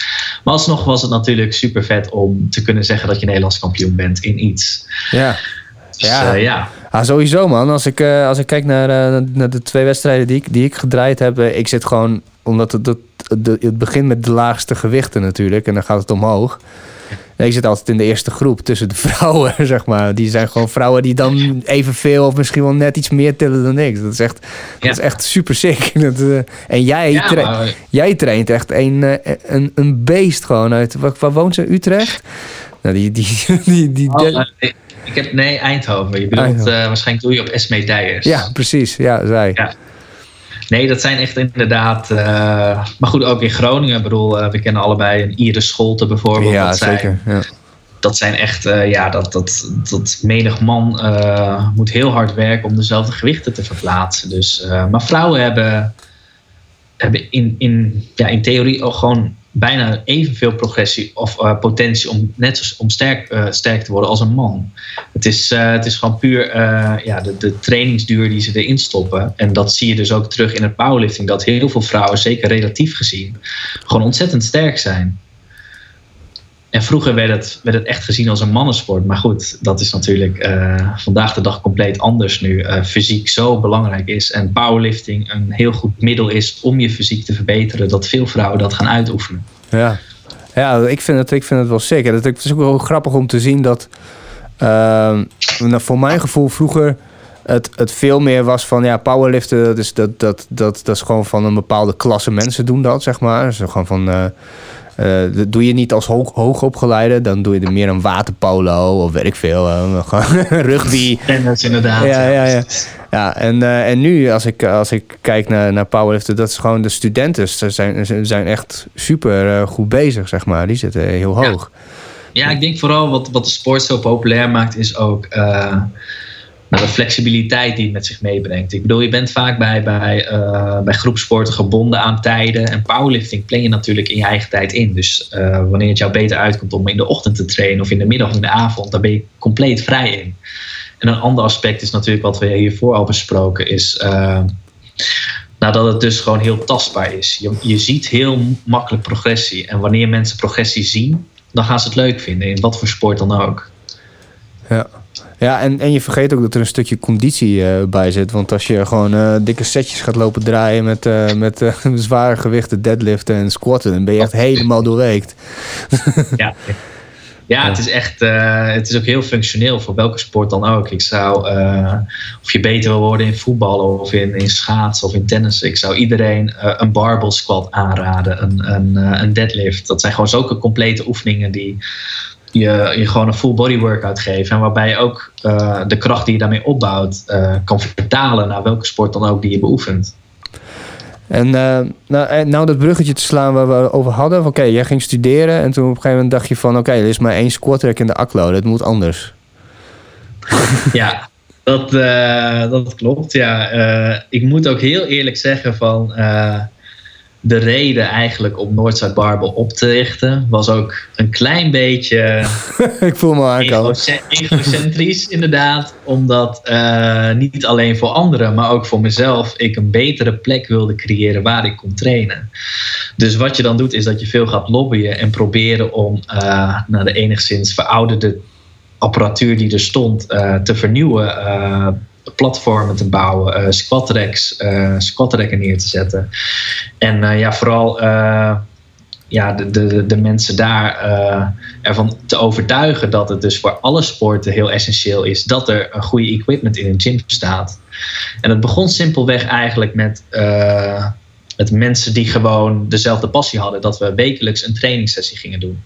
Maar alsnog was het natuurlijk super vet om te kunnen zeggen dat je Nederlands kampioen bent in iets. Ja. Dus, ja. ja. Ah, sowieso man. Als ik, als ik kijk naar, naar de twee wedstrijden die ik, die ik gedraaid heb, ik zit gewoon, omdat het, het, het begint met de laagste gewichten natuurlijk en dan gaat het omhoog. Ik zit altijd in de eerste groep tussen de vrouwen, zeg maar. Die zijn gewoon vrouwen die dan evenveel of misschien wel net iets meer tillen dan ik. Dat is echt, ja. dat is echt super sick. Dat, uh, en jij, ja, tra maar... jij traint echt een, uh, een, een beest gewoon uit. Waar, waar woont ze? Utrecht? Nou, die, die, die, die, oh, uh, ik heb, nee, Eindhoven. Je bedoelt, Eindhoven. waarschijnlijk doe je op Esme Dijers. Ja, precies. Ja, zij. Ja. Nee, dat zijn echt inderdaad. Uh, maar goed, ook in Groningen. Ik bedoel, uh, we kennen allebei een Iris Scholte bijvoorbeeld. Ja, dat zeker. Zijn, ja. Dat zijn echt, uh, ja, dat, dat, dat menig man moet heel hard werken om dezelfde gewichten te verplaatsen. Dus, maar vrouwen hebben, hebben in, in, ja, in theorie ook gewoon bijna evenveel progressie of uh, potentie om net zo, om sterk, uh, sterk te worden als een man. Het is, uh, het is gewoon puur ja, de, de trainingsduur die ze erin stoppen. En dat zie je dus ook terug in het powerlifting. Dat heel veel vrouwen, zeker relatief gezien, gewoon ontzettend sterk zijn. En vroeger werd het, werd het echt gezien als een mannensport. Maar goed, dat is natuurlijk vandaag de dag compleet anders nu. fysiek zo belangrijk is. En powerlifting een heel goed middel is om je fysiek te verbeteren. Dat veel vrouwen dat gaan uitoefenen. Ja, ja ik, vind het, ik vind het wel zeker. Het is ook wel grappig om te zien dat... Uh, voor mijn gevoel vroeger het, het veel meer was van ja, powerliften, dat is, dat, dat, dat, dat is gewoon van een bepaalde klasse mensen doen dat, zeg maar. Dus gewoon van. Uh, uh, dat doe je niet als hoog, hoogopgeleide, dan doe je er meer een waterpolo of weet ik veel, uh, rugby. Tennis inderdaad. Ja, ja, ja. ja en, uh, en nu, als ik, als ik kijk naar, naar powerliften, dat is gewoon de studenten. Ze zijn, ze zijn echt super goed bezig, zeg maar. Die zitten heel hoog. Ja, ja ik denk vooral wat, wat de sport zo populair maakt, is ook maar de flexibiliteit die het met zich meebrengt. Ik bedoel, je bent vaak bij, bij, uh, bij groepsporten gebonden aan tijden. En powerlifting plan je natuurlijk in je eigen tijd in. Dus uh, wanneer het jou beter uitkomt om in de ochtend te trainen of in de middag of in de avond, daar ben je compleet vrij in. En een ander aspect is natuurlijk wat we hiervoor al besproken, is uh, nou, dat het dus gewoon heel tastbaar is. Je, je ziet heel makkelijk progressie. En wanneer mensen progressie zien, dan gaan ze het leuk vinden, in wat voor sport dan ook. Ja. Ja, en, en je vergeet ook dat er een stukje conditie uh, bij zit. Want als je gewoon uh, dikke setjes gaat lopen draaien met, uh, met zware gewichten, deadliften en squatten, dan ben je echt helemaal doorweekt. ja. Ja, het is echt, het is ook heel functioneel voor welke sport dan ook. Ik zou, of je beter wil worden in voetballen of in, in schaatsen of in tennis. Ik zou iedereen een barbell squat aanraden, een, een, een deadlift. Dat zijn gewoon zulke complete oefeningen die, je, je gewoon een full body workout geven. En waarbij je ook eh, de kracht die je daarmee opbouwt eh, kan vertalen naar welke sport dan ook die je beoefent. En eh, nou, nou dat bruggetje te slaan waar we over hadden. van, Oké, jij ging studeren en toen op een gegeven moment dacht je van... Oké, er is maar één squat rack in de aklo, dat moet anders. Ja, dat, dat klopt. Ja. Ik moet ook heel eerlijk zeggen van de reden eigenlijk om Noordzijde Barbel op te richten was ook een klein beetje ik voel me aankomen. egoce- egocentrisch inderdaad. Omdat eh, niet alleen voor anderen, maar ook voor mezelf ik een betere plek wilde creëren waar ik kon trainen. Dus wat je dan doet is dat je veel gaat lobbyen en proberen om eh, naar de enigszins verouderde apparatuur die er stond eh, te vernieuwen. Platformen te bouwen, eh squat racken neer te zetten. En eh, ja, vooral eh, ja, de, de, de mensen daar eh, ervan te overtuigen dat het dus voor alle sporten heel essentieel is dat er een goede equipment in een gym staat. En het begon simpelweg eigenlijk met, met mensen die gewoon dezelfde passie hadden, dat we wekelijks een trainingssessie gingen doen.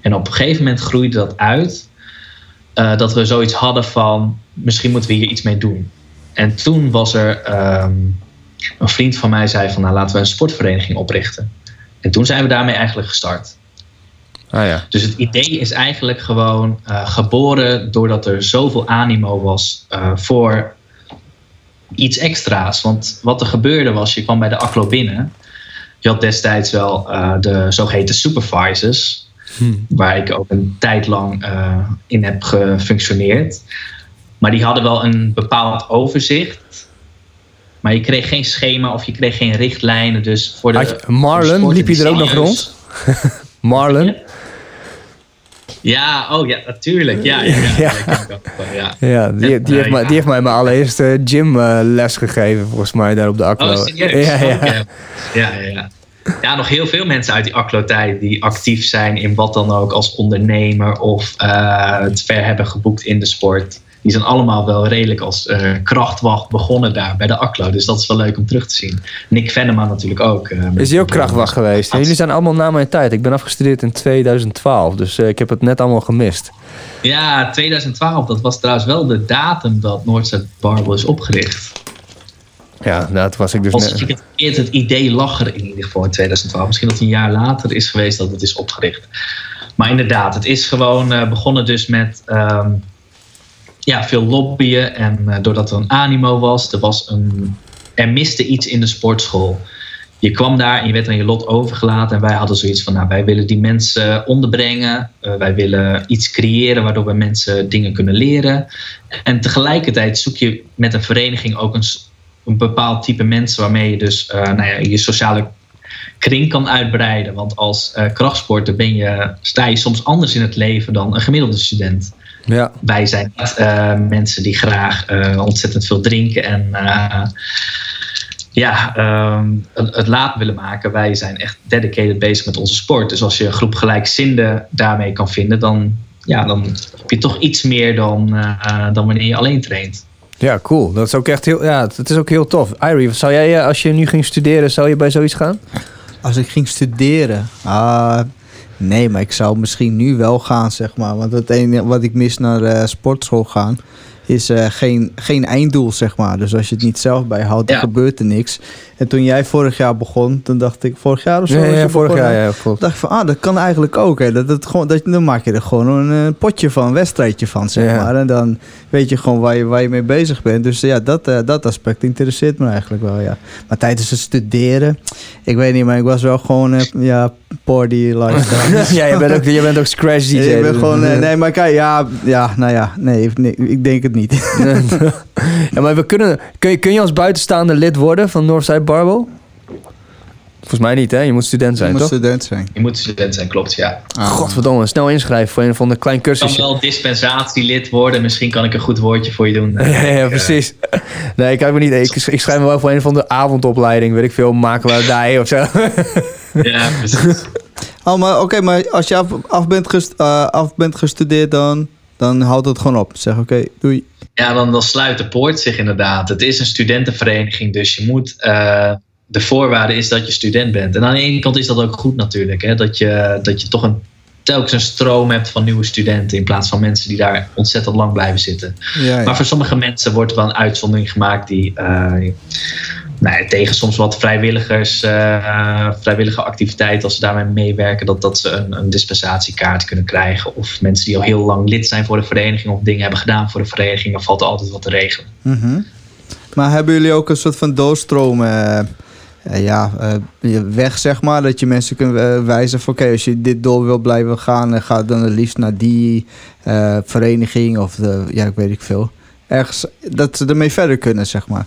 En op een gegeven moment groeide dat uit eh, dat we zoiets hadden van misschien moeten we hier iets mee doen. En toen was er ehm, een vriend van mij zei van nou laten we een sportvereniging oprichten. En toen zijn we daarmee eigenlijk gestart. Ah ja. Dus het idee is eigenlijk gewoon eh, geboren doordat er zoveel animo was eh, voor iets extra's. Want wat er gebeurde was, je kwam bij de ACLO binnen. Je had destijds wel de zogeheten supervisors. Waar ik ook een tijd lang eh, in heb gefunctioneerd. Maar die hadden wel een bepaald overzicht. Maar je kreeg geen schema of je kreeg geen richtlijnen. Dus voor de, Had je- Marlon, voor de liep je er ook nog sportdesigners- Marlon? Ja, oh ja, natuurlijk. Ja, ja, ja. Ja. Die, die, Eh, heeft, mij, ja. die heeft mij mijn allereerste gymles gegeven, volgens mij, daar op de aklo. Oh, serieus? Ja, ja. Oké. ja, ja, ja. Nog heel veel mensen uit die ACLO-tijd die actief zijn in wat dan ook als ondernemer of eh, het ver hebben geboekt in de sport. Die zijn allemaal wel redelijk als eh, krachtwacht begonnen daar bij de ACLO. Dus dat is wel leuk om terug te zien. Nick Venema natuurlijk ook. eh, Is hij ook krachtwacht geweest? Jullie zijn allemaal na mijn tijd. Ik ben afgestudeerd in 2012, dus ik heb het net allemaal gemist. Ja, 2012. Dat was trouwens wel de datum dat Noordzee Barbel is opgericht. Ja, dat was ik dus Als net. het idee lag er in ieder geval in 2012. Misschien dat het een jaar later is geweest dat het is opgericht. Maar inderdaad, het is gewoon eh, begonnen dus met ehm, ja, veel lobbyen. En eh, doordat er een animo was, er, was een, er miste iets in de sportschool. Je kwam daar en je werd aan je lot overgelaten. En wij hadden zoiets van, nou, wij willen die mensen onderbrengen. Eh, wij willen iets creëren waardoor we mensen dingen kunnen leren. En tegelijkertijd zoek je met een vereniging ook een, een bepaald type mensen waarmee je dus eh, nou ja, je sociale kring kan uitbreiden. Want als eh, krachtsporter ben je, sta je soms anders in het leven dan een gemiddelde student. Ja, Wij zijn niet eh, mensen die graag ontzettend veel drinken en ja, ehm, het, het laat willen maken. Wij zijn echt dedicated bezig met onze sport. Dus als je een groep gelijkzinden daarmee kan vinden, dan, ja, dan heb je toch iets meer dan, dan wanneer je alleen traint. Ja, cool. Dat is ook echt heel, ja, het is ook heel tof. Irie, zou jij, eh, als je nu ging studeren, zou je bij zoiets gaan? Als ik ging studeren. Ah, nee, maar ik zou misschien nu wel gaan, zeg maar. Want het enige wat ik mis naar eh, sportschool gaan. Is eh, geen, geen einddoel, zeg maar. Dus als je het niet zelf bijhoudt, dan Ja. gebeurt er niks. En toen jij vorig jaar begon, toen dacht ik, vorig jaar of zo? Ja, vorig begonnen? jaar, ja, klopt. dacht ik van, ah, dat kan eigenlijk ook. Hè. Dat, het gewoon, dat, dan maak je er gewoon een, potje van, een wedstrijdje van, zeg Ja. maar. En dan weet je gewoon waar je, waar je mee bezig bent. Dus ja, dat, eh, dat aspect interesseert me eigenlijk wel, ja. Maar tijdens het studeren, ik weet niet, maar ik was wel gewoon, eh, ja, party lifestyle. ja, je bent ook, je bent ook scratch DJ. ik ben dus- gewoon, eh, nee, maar kijk, ja, ja, nou ja, nee, nee, ik denk het niet. ja, maar we kunnen, kun, je, kun je als buitenstaande lid worden van Northside Barbel? Volgens mij niet, hè? Je moet student zijn, je moet toch? student zijn. Je moet student zijn, klopt, ja. Ah. Godverdomme, snel inschrijven voor een van de klein Ik kan wel dispensatielid worden. Misschien kan ik een goed woordje voor je doen. Ja, precies. Nee, ik, kan me niet, ik, ik schrijf me wel voor een van de avondopleiding, weet ik veel, makelaardij of zo. Ja, precies. Oh, maar oké, maar als je af, af, bent, gest, eh, af bent gestudeerd dan, dan houdt het gewoon op. Zeg, oké, doei. Ja, dan, dan sluit de poort zich inderdaad. Het is een studentenvereniging, dus je moet. eh, de voorwaarde is dat je student bent. En aan de ene kant is dat ook goed natuurlijk. Hè? Dat, je, dat je toch een telkens een stroom hebt van nieuwe studenten in plaats van mensen die daar ontzettend lang blijven zitten. Ja, ja. Maar voor sommige mensen wordt er wel een uitzondering gemaakt die eh, nou tegen soms wat vrijwilligers, eh, vrijwillige activiteiten, als ze daarmee meewerken, dat, dat ze een, een dispensatiekaart kunnen krijgen. Of mensen die al heel lang lid zijn voor de vereniging of dingen hebben gedaan voor de vereniging, dan valt altijd wat te regelen. Mhm. Maar hebben jullie ook een soort van doorstroom eh, eh, ja, weg, zeg maar? Dat je mensen kunt wijzen van... oké, als je dit door wil blijven gaan... ga dan het liefst naar die vereniging of de, ja, ik weet ik veel. Ergens dat ze ermee verder kunnen, zeg maar.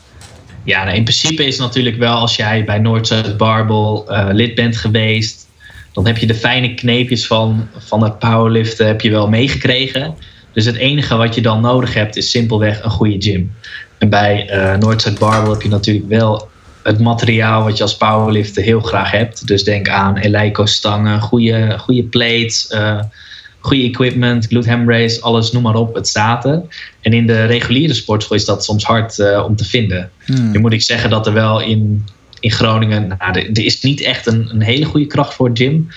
Ja, nou, in principe is natuurlijk wel als jij bij Noord-Zuid Barbel eh, lid bent geweest, dan heb je de fijne kneepjes van, van het powerliften heb je wel meegekregen. Dus het enige wat je dan nodig hebt is simpelweg een goede gym. En bij eh Noord-Zuid Barbel heb je natuurlijk wel het materiaal wat je als powerlifter heel graag hebt. Dus denk aan Eleiko-stangen, goede, goede plates, eh, goede equipment, glute ham race, alles, noem maar op, het staat er. En in de reguliere sportschool is dat soms hard eh, om te vinden. Hmm. Nu moet ik zeggen dat er wel in, in Groningen, nou, er, er is niet echt een, een hele goede kracht voor gym.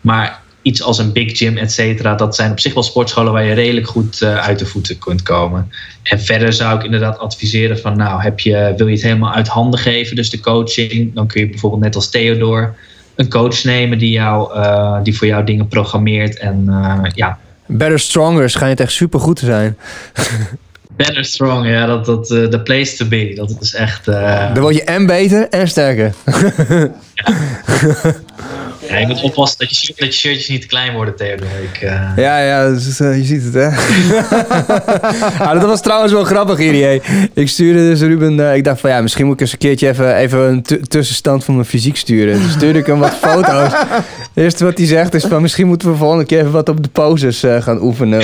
Maar iets als een big gym, et cetera, dat zijn op zich wel sportscholen waar je redelijk goed eh, uit de voeten kunt komen. En verder zou ik inderdaad adviseren van, nou, heb je, wil je het helemaal uit handen geven, dus de coaching, dan kun je bijvoorbeeld net als Theodor een coach nemen die, jou, eh, die voor jou dingen programmeert. En eh, ja, Better Stronger schijnt echt super goed te zijn. better strong, ja, dat, dat, eh, the place to be. Dat is echt... eh, Dan word je en beter en sterker. ja, je moet oppassen dat je, dat je shirtjes niet te klein worden, Theodor. Ik, eh, Ja, ja, dus, eh, je ziet het, hè? ah, dat was trouwens wel grappig, Irie. Ik stuurde dus Ruben... eh, ik dacht van, ja, misschien moet ik eens een keertje even, even een tu- tussenstand van mijn fysiek sturen. Dus stuurde ik hem wat foto's. Het eerste wat hij zegt is van... misschien moeten we volgende keer even wat op de poses eh, gaan oefenen.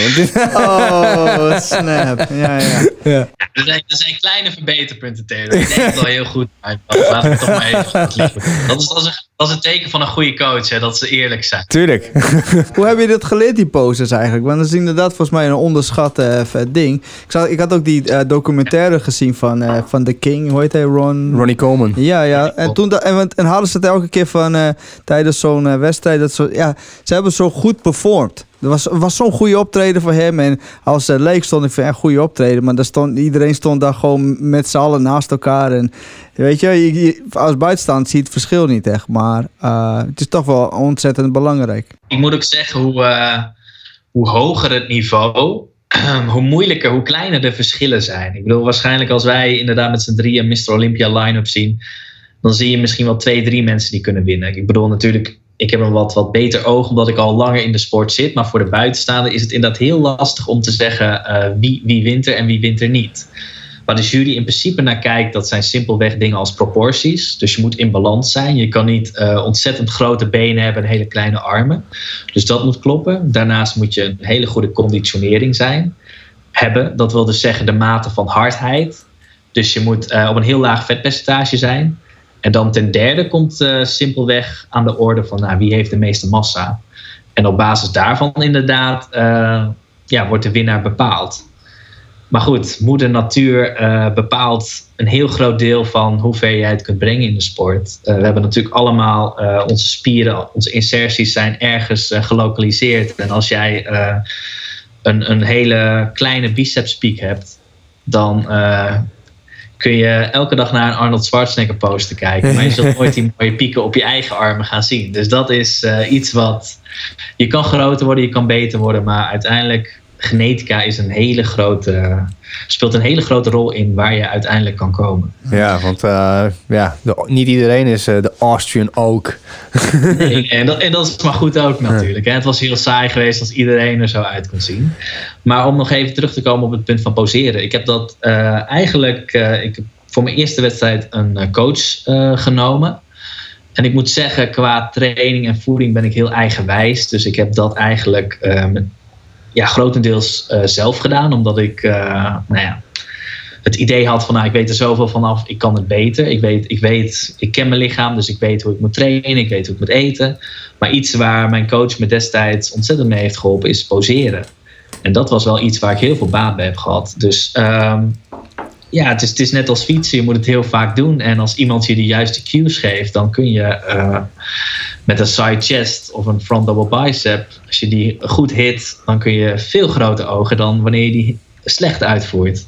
Oh, snap. Ja, ja. ja. Er zijn, er zijn kleine verbeterpunten, Theodor. Ik denk het wel heel goed. Maar laten we toch maar even goed liggen. Dat is, dat, is een, dat is een teken van een goede coach, hè, dat ze eerlijk zijn. Tuurlijk. Hoe heb je dit geleerd, die poses eigenlijk? Want dat is inderdaad volgens mij een onderschat eh, vet ding. Ik, zag, ik had ook die eh, documentaire gezien van, eh, van The King. Hoe heet hij? Ron... Ronnie Coleman. Ja, ja. En, toen, da- en, en hadden ze het elke keer van eh, tijdens zo'n wedstrijd. Dat zo, ja, ze hebben zo goed performed. Er was, was zo'n goede optreden voor hem. En als het leek stond ik van een goede optreden. Maar stond, iedereen stond daar gewoon met z'n allen naast elkaar. En weet je- als buitenstaand zie je het verschil niet echt. Maar eh, het is toch wel ontzettend belangrijk. Ik moet ook zeggen, hoe, eh, hoe hoger het niveau, hoe moeilijker, hoe kleiner de verschillen zijn. Ik bedoel, waarschijnlijk als wij inderdaad met z'n drieën Mr. Olympia line-up zien, dan zie je misschien wel twee, drie mensen die kunnen winnen. Ik bedoel natuurlijk, ik heb een wat, wat beter oog omdat ik al langer in de sport zit. Maar voor de buitenstaander is het inderdaad heel lastig om te zeggen eh, wie, wie wint er en wie wint er niet. Waar de jury in principe naar kijkt, dat zijn simpelweg dingen als proporties. Dus je moet in balans zijn. Je kan niet eh, ontzettend grote benen hebben en hele kleine armen. Dus dat moet kloppen. Daarnaast moet je een hele goede conditionering zijn, hebben. Dat wil dus zeggen de mate van hardheid. Dus je moet eh, op een heel laag vetpercentage zijn. En dan ten derde komt eh, simpelweg aan de orde van nou, wie heeft de meeste massa. En op basis daarvan inderdaad eh, ja, wordt de winnaar bepaald. Maar goed, moeder natuur eh, bepaalt een heel groot deel van hoe ver jij het kunt brengen in de sport. We hebben natuurlijk allemaal onze spieren, onze inserties zijn ergens gelokaliseerd. En als jij een, een hele kleine bicepspiek hebt, dan kun je elke dag naar een Arnold Schwarzenegger poster kijken. Maar je zult nooit die mooie pieken op je eigen armen gaan zien. Dus dat is eh, iets wat. Je kan groter worden, je kan beter worden, maar uiteindelijk. Genetica is een hele grote, speelt een hele grote rol in waar je uiteindelijk kan komen. Ja, want eh, ja, de- niet iedereen is eh, de Austrian Oak. Nee, en, dat, en dat is maar goed ook natuurlijk. Hè. Het was heel saai geweest als iedereen er zo uit kon zien. Maar om nog even terug te komen op het punt van poseren. Ik heb dat eh, eigenlijk ik heb voor mijn eerste wedstrijd een coach genomen. En ik moet zeggen, qua training en voeding ben ik heel eigenwijs. Dus ik heb dat eigenlijk ja, grotendeels eh, zelf gedaan. Omdat ik eh, nou ja, het idee had van nou, ik weet er zoveel vanaf, ik kan het beter. Ik weet, ik weet, ik ken mijn lichaam, dus ik weet hoe ik moet trainen, ik weet hoe ik moet eten. Maar iets waar mijn coach me destijds ontzettend mee heeft geholpen, is poseren. En dat was wel iets waar ik heel veel baat bij heb gehad. Dus ehm, ja, het is, het is net als fietsen. Je moet het heel vaak doen. En als iemand je de juiste cues geeft, dan kun je eh, met een side chest of een front double bicep, als je die goed hit, dan kun je veel groter ogen dan wanneer je die slecht uitvoert.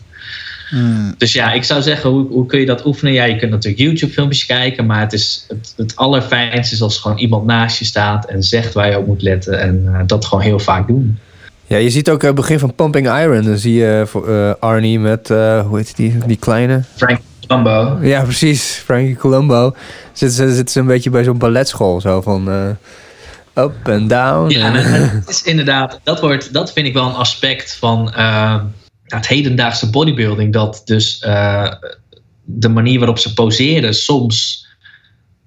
Hmm. Dus ja, ik zou zeggen, hoe, hoe kun je dat oefenen? Ja, je kunt natuurlijk YouTube-filmpjes kijken, maar het, is, het, het allerfijnste is als gewoon iemand naast je staat en zegt waar je op moet letten en eh, dat gewoon heel vaak doen. Ja, je ziet ook het begin van Pumping Iron. Dan zie je voor, eh, Arnie met, eh, hoe heet die, die kleine? Frank Colombo. Ja, precies. Frankie Colombo. Zit ze zit ze een beetje bij zo'n balletschool. Zo van eh, up and down. Ja, en- en het is inderdaad, dat, wordt, dat vind ik wel een aspect van eh, het hedendaagse bodybuilding. Dat dus eh, de manier waarop ze poseren soms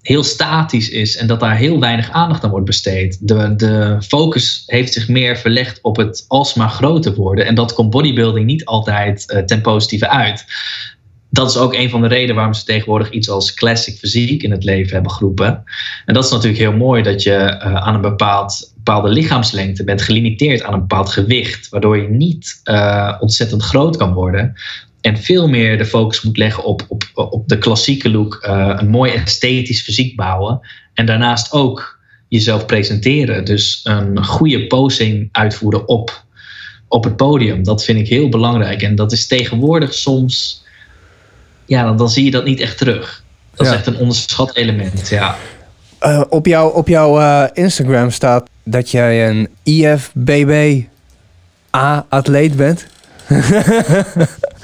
heel statisch is en dat daar heel weinig aandacht aan wordt besteed. De, de focus heeft zich meer verlegd op het alsmaar groter worden. En dat komt bodybuilding niet altijd eh, ten positieve uit. Dat is ook een van de redenen waarom ze tegenwoordig iets als classic fysiek in het leven hebben geroepen. En dat is natuurlijk heel mooi dat je eh, aan een bepaald, bepaalde lichaamslengte bent gelimiteerd aan een bepaald gewicht, waardoor je niet eh, ontzettend groot kan worden. En veel meer de focus moet leggen op, op, op de klassieke look, eh, een mooi esthetisch fysiek bouwen. En daarnaast ook jezelf presenteren. Dus een goede posing uitvoeren op, op het podium. Dat vind ik heel belangrijk. En dat is tegenwoordig soms, ja, dan, dan zie je dat niet echt terug. Dat Ja. is echt een onderschat element, ja. Eh, op jouw op jouw eh, Instagram staat dat jij een IFBB A-atleet bent.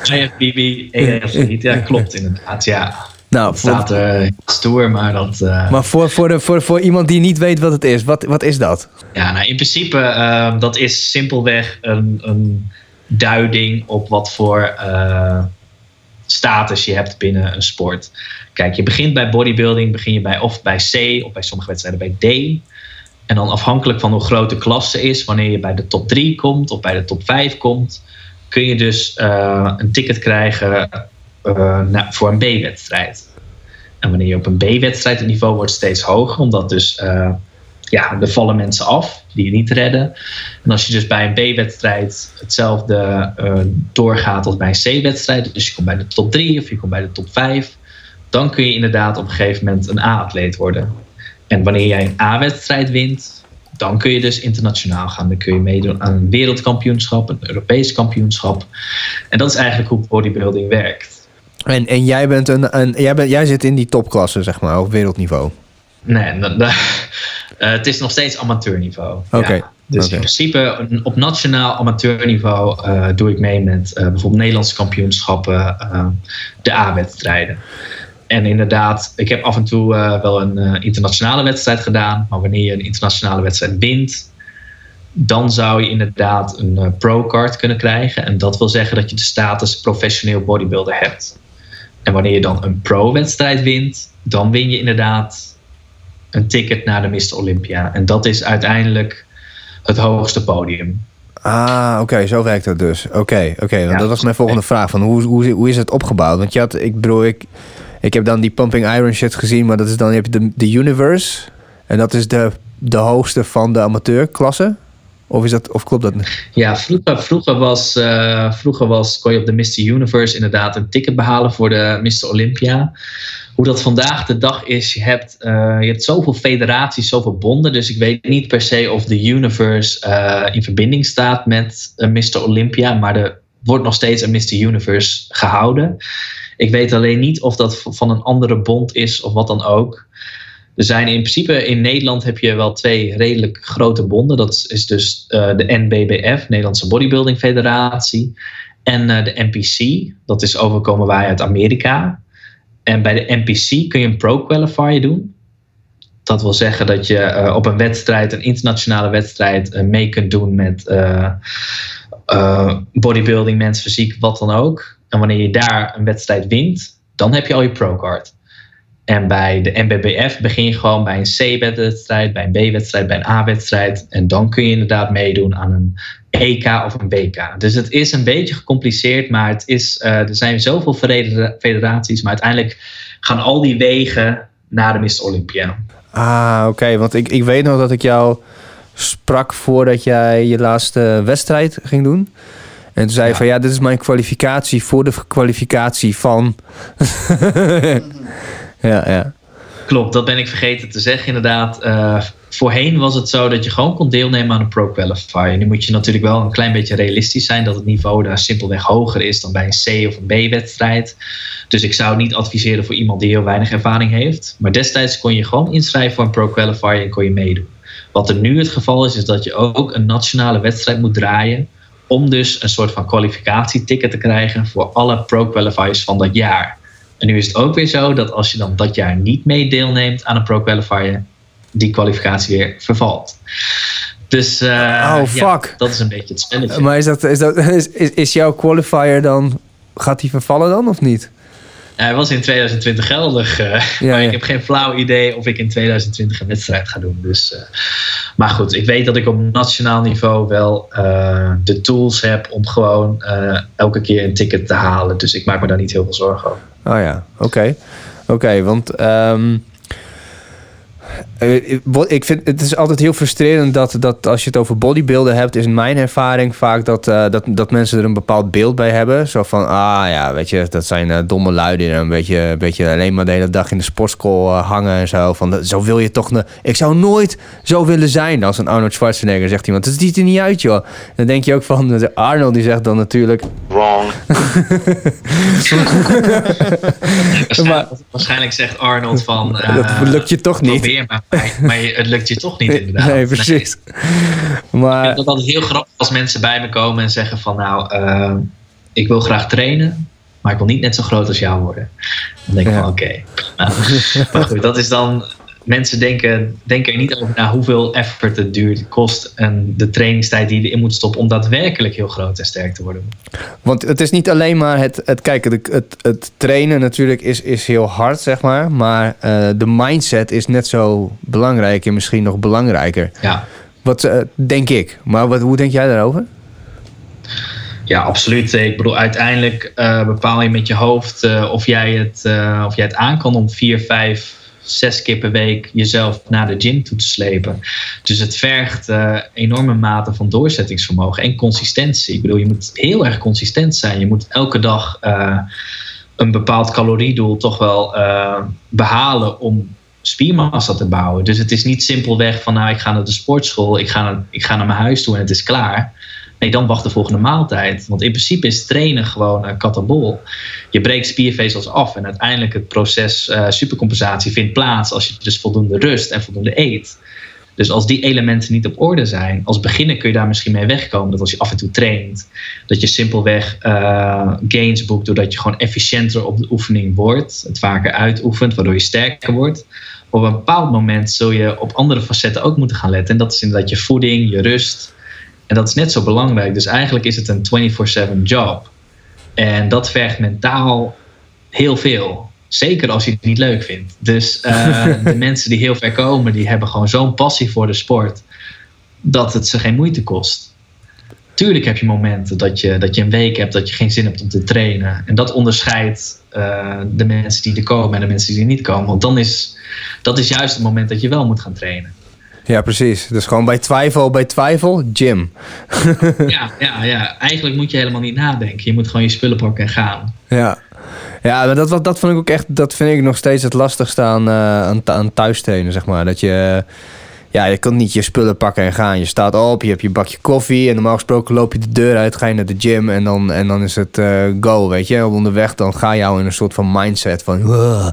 IFBB, EF, ja, klopt inderdaad, ja. Nou, Het staat eh, stoer, maar dat... eh, maar voor, voor, de, voor, voor iemand die niet weet wat het is, wat, wat is dat? Ja, nou in principe, uh, dat is simpelweg een, een duiding op wat voor uh, status je hebt binnen een sport. Kijk, je begint bij bodybuilding, begin je bij of bij C of bij sommige wedstrijden bij D. En dan afhankelijk van hoe groot de klasse is, wanneer je bij de top 3 komt of bij de top 5 komt, kun je dus uh, een ticket krijgen na, voor een B-wedstrijd. En wanneer je op een B-wedstrijd, het niveau wordt steeds hoger, omdat dus ja, er vallen mensen af die je niet redden. En als je dus bij een B-wedstrijd hetzelfde doorgaat als bij een C-wedstrijd, dus je komt bij de top 3 of je komt bij de top 5, dan kun je inderdaad op een gegeven moment een A-atleet worden. En wanneer jij een A-wedstrijd wint, dan kun je dus internationaal gaan. Dan kun je meedoen aan een wereldkampioenschap, een Europees kampioenschap. En dat is eigenlijk hoe bodybuilding werkt. En, en jij, bent een, een, jij, bent, jij zit in die topklasse, zeg maar, op wereldniveau? Nee, dat, dat, uh, het is nog steeds amateurniveau. Oké. Okay. Ja. Dus okay. in principe op nationaal amateurniveau uh, doe ik mee met uh, bijvoorbeeld Nederlandse kampioenschappen, de A-wedstrijden. En inderdaad, ik heb af en toe wel een internationale wedstrijd gedaan. Maar wanneer je een internationale wedstrijd wint, dan zou je inderdaad een pro-card kunnen krijgen. En dat wil zeggen dat je de status professioneel bodybuilder hebt. En wanneer je dan een pro-wedstrijd wint, dan win je inderdaad een ticket naar de Mr. Olympia. En dat is uiteindelijk het hoogste podium. Ah, oké, okay, zo werkt het dus. Oké, okay, oké. Okay. Ja, dat was mijn volgende vraag. Van hoe, hoe, hoe is het opgebouwd? Want je had, ik bedoel, ik, ik heb dan die Pumping Iron shit gezien, maar dat is dan heb je de, de Universe. En dat is de, de hoogste van de amateurklasse. Of, is dat, of klopt dat niet? Ja, vroeger, vroeger, was, uh, vroeger was, kon je op de Mr. Universe inderdaad een ticket behalen voor de Mr. Olympia. Hoe dat vandaag de dag is, je hebt, uh, je hebt zoveel federaties, zoveel bonden. Dus ik weet niet per se of de Universe uh, in verbinding staat met een Mr. Olympia. Maar er wordt nog steeds een Mr. Universe gehouden. Ik weet alleen niet of dat van een andere bond is of wat dan ook. Er zijn in principe in Nederland heb je wel twee redelijk grote bonden. Dat is dus uh, de NBBF, Nederlandse Bodybuilding Federatie. En uh, de NPC, dat is overkomen wij uit Amerika. En bij de NPC kun je een pro-qualifier doen. Dat wil zeggen dat je uh, op een wedstrijd, een internationale wedstrijd, mee kunt doen met bodybuilding, mens, fysiek, wat dan ook. En wanneer je daar een wedstrijd wint, dan heb je al je pro-card. En bij de NBBF begin je gewoon bij een C-wedstrijd, bij een B-wedstrijd, bij een A-wedstrijd. En dan kun je inderdaad meedoen aan een EK of een WK. Dus het is een beetje gecompliceerd, maar het is, uh, er zijn zoveel federaties. Maar uiteindelijk gaan al die wegen naar de Mr. Olympia. Ah, oké. Want ik, ik weet nog dat ik jou sprak voordat jij je laatste wedstrijd ging doen. En toen zei je Ja. van ja, dit is mijn kwalificatie voor de kwalificatie van. ja, ja. Klopt, dat ben ik vergeten te zeggen inderdaad. Eh, voorheen was het zo dat je gewoon kon deelnemen aan een Pro Qualifier. Nu moet je natuurlijk wel een klein beetje realistisch zijn dat het niveau daar simpelweg hoger is dan bij een C of een B-wedstrijd. Dus ik zou het niet adviseren voor iemand die heel weinig ervaring heeft. Maar destijds kon je gewoon inschrijven voor een Pro Qualifier en kon je meedoen. Wat er nu het geval is, is dat je ook een nationale wedstrijd moet draaien. Om dus een soort van kwalificatieticket te krijgen voor alle Pro Qualifiers van dat jaar. En nu is het ook weer zo dat als je dan dat jaar niet mee deelneemt aan een Pro Qualifier, die kwalificatie weer vervalt. Dus eh, Oh, ja, fuck. dat is een beetje het spelletje. Maar is, dat, is, dat, is, is, is jouw qualifier dan. Gaat die vervallen dan of niet? Hij was in 2020 geldig, eh, Ja, maar ja. ik heb geen flauw idee of ik in 2020 een wedstrijd ga doen. Dus, eh, maar goed, ik weet dat ik op nationaal niveau wel eh, de tools heb om gewoon elke keer een ticket te halen. Dus ik maak me daar niet heel veel zorgen over. Oh ja, oké. Oké, want ehm, eh, ik vind het is altijd heel frustrerend dat, dat als je het over bodybuilden hebt, is in mijn ervaring vaak dat, eh, dat, dat mensen er een bepaald beeld bij hebben. Zo van, ah ja, weet je, dat zijn eh, domme lui die er een beetje, een beetje alleen maar de hele dag in de sportschool eh, hangen en zo. Van, zo wil je toch, ne- ik zou nooit zo willen zijn als een Arnold Schwarzenegger, zegt iemand. Dat ziet er niet uit, joh. Dan denk je ook van, eh, Arnold die zegt dan natuurlijk, Wrong. Waarschijnlijk, waarschijnlijk zegt Arnold van... eh, dat lukt je toch niet. Maar, maar, het lukt je toch niet inderdaad. Nee, precies. Ik Maar vind het altijd heel grappig als mensen bij me komen en zeggen van nou, eh, ik wil graag trainen, maar ik wil niet net zo groot als jou worden. Dan denk ik Ja. van oké. prima. maar goed, dat is dan. Mensen denken, denken er niet over na hoeveel effort het duurt, kost en de trainingstijd die je erin moet stoppen om daadwerkelijk heel groot en sterk te worden. Want het is niet alleen maar het, het kijken, het, het, het trainen natuurlijk is, is heel hard, zeg maar. Maar eh, de mindset is net zo belangrijk en misschien nog belangrijker. Ja, Wat eh, denk ik. Maar wat, hoe denk jij daarover? ja absoluut. Ik bedoel, uiteindelijk eh, bepaal je met je hoofd of, jij het, of jij het aan kan om vier, vijf, zes keer per week jezelf naar de gym toe te slepen. Dus het vergt eh, enorme mate van doorzettingsvermogen en consistentie. Ik bedoel, je moet heel erg consistent zijn. Je moet elke dag eh, een bepaald caloriedoel toch wel eh, behalen om spiermassa te bouwen. Dus het is niet simpelweg van nou ik ga naar de sportschool, ik ga naar, ik ga naar mijn huis toe en het is klaar. Dan wacht de volgende maaltijd. Want in principe is trainen gewoon een katabol. Je breekt spiervezels af en uiteindelijk het proces eh, supercompensatie vindt plaats als je dus voldoende rust en voldoende eet. Dus als die elementen niet op orde zijn, als beginner kun je daar misschien mee wegkomen. Dat als je af en toe traint, dat je simpelweg eh, gains boekt doordat je gewoon efficiënter op de oefening wordt. Het vaker uitoefent, waardoor je sterker wordt. Op een bepaald moment zul je op andere facetten ook moeten gaan letten. En dat is inderdaad je voeding, je rust. En dat is net zo belangrijk. Dus eigenlijk is het een 24/7 job. En dat vergt mentaal heel veel. Zeker als je het niet leuk vindt. Dus eh, de mensen die heel ver komen, die hebben gewoon zo'n passie voor de sport. Dat het ze geen moeite kost. Tuurlijk heb je momenten dat je, dat je een week hebt dat je geen zin hebt om te trainen. En dat onderscheidt eh, de mensen die er komen en de mensen die er niet komen. Want dan is dat is juist het moment dat je wel moet gaan trainen. Ja, precies. Dus gewoon bij twijfel, bij twijfel, gym. Ja, ja, ja. Eigenlijk moet je helemaal niet nadenken. Je moet gewoon je spullen pakken en gaan. Ja. Ja, maar dat, wat- dat vond ik ook echt, dat vind ik nog steeds het lastigste aan, eh, aan, aan thuistrainen, zeg maar. Dat je, ja, je kan niet je spullen pakken en gaan. Je staat op, je hebt je bakje koffie en normaal gesproken loop je de deur uit, ga je naar de gym en dan, en dan is het eh, go, weet je. Onderweg dan ga je jou in een soort van mindset van, "Wow."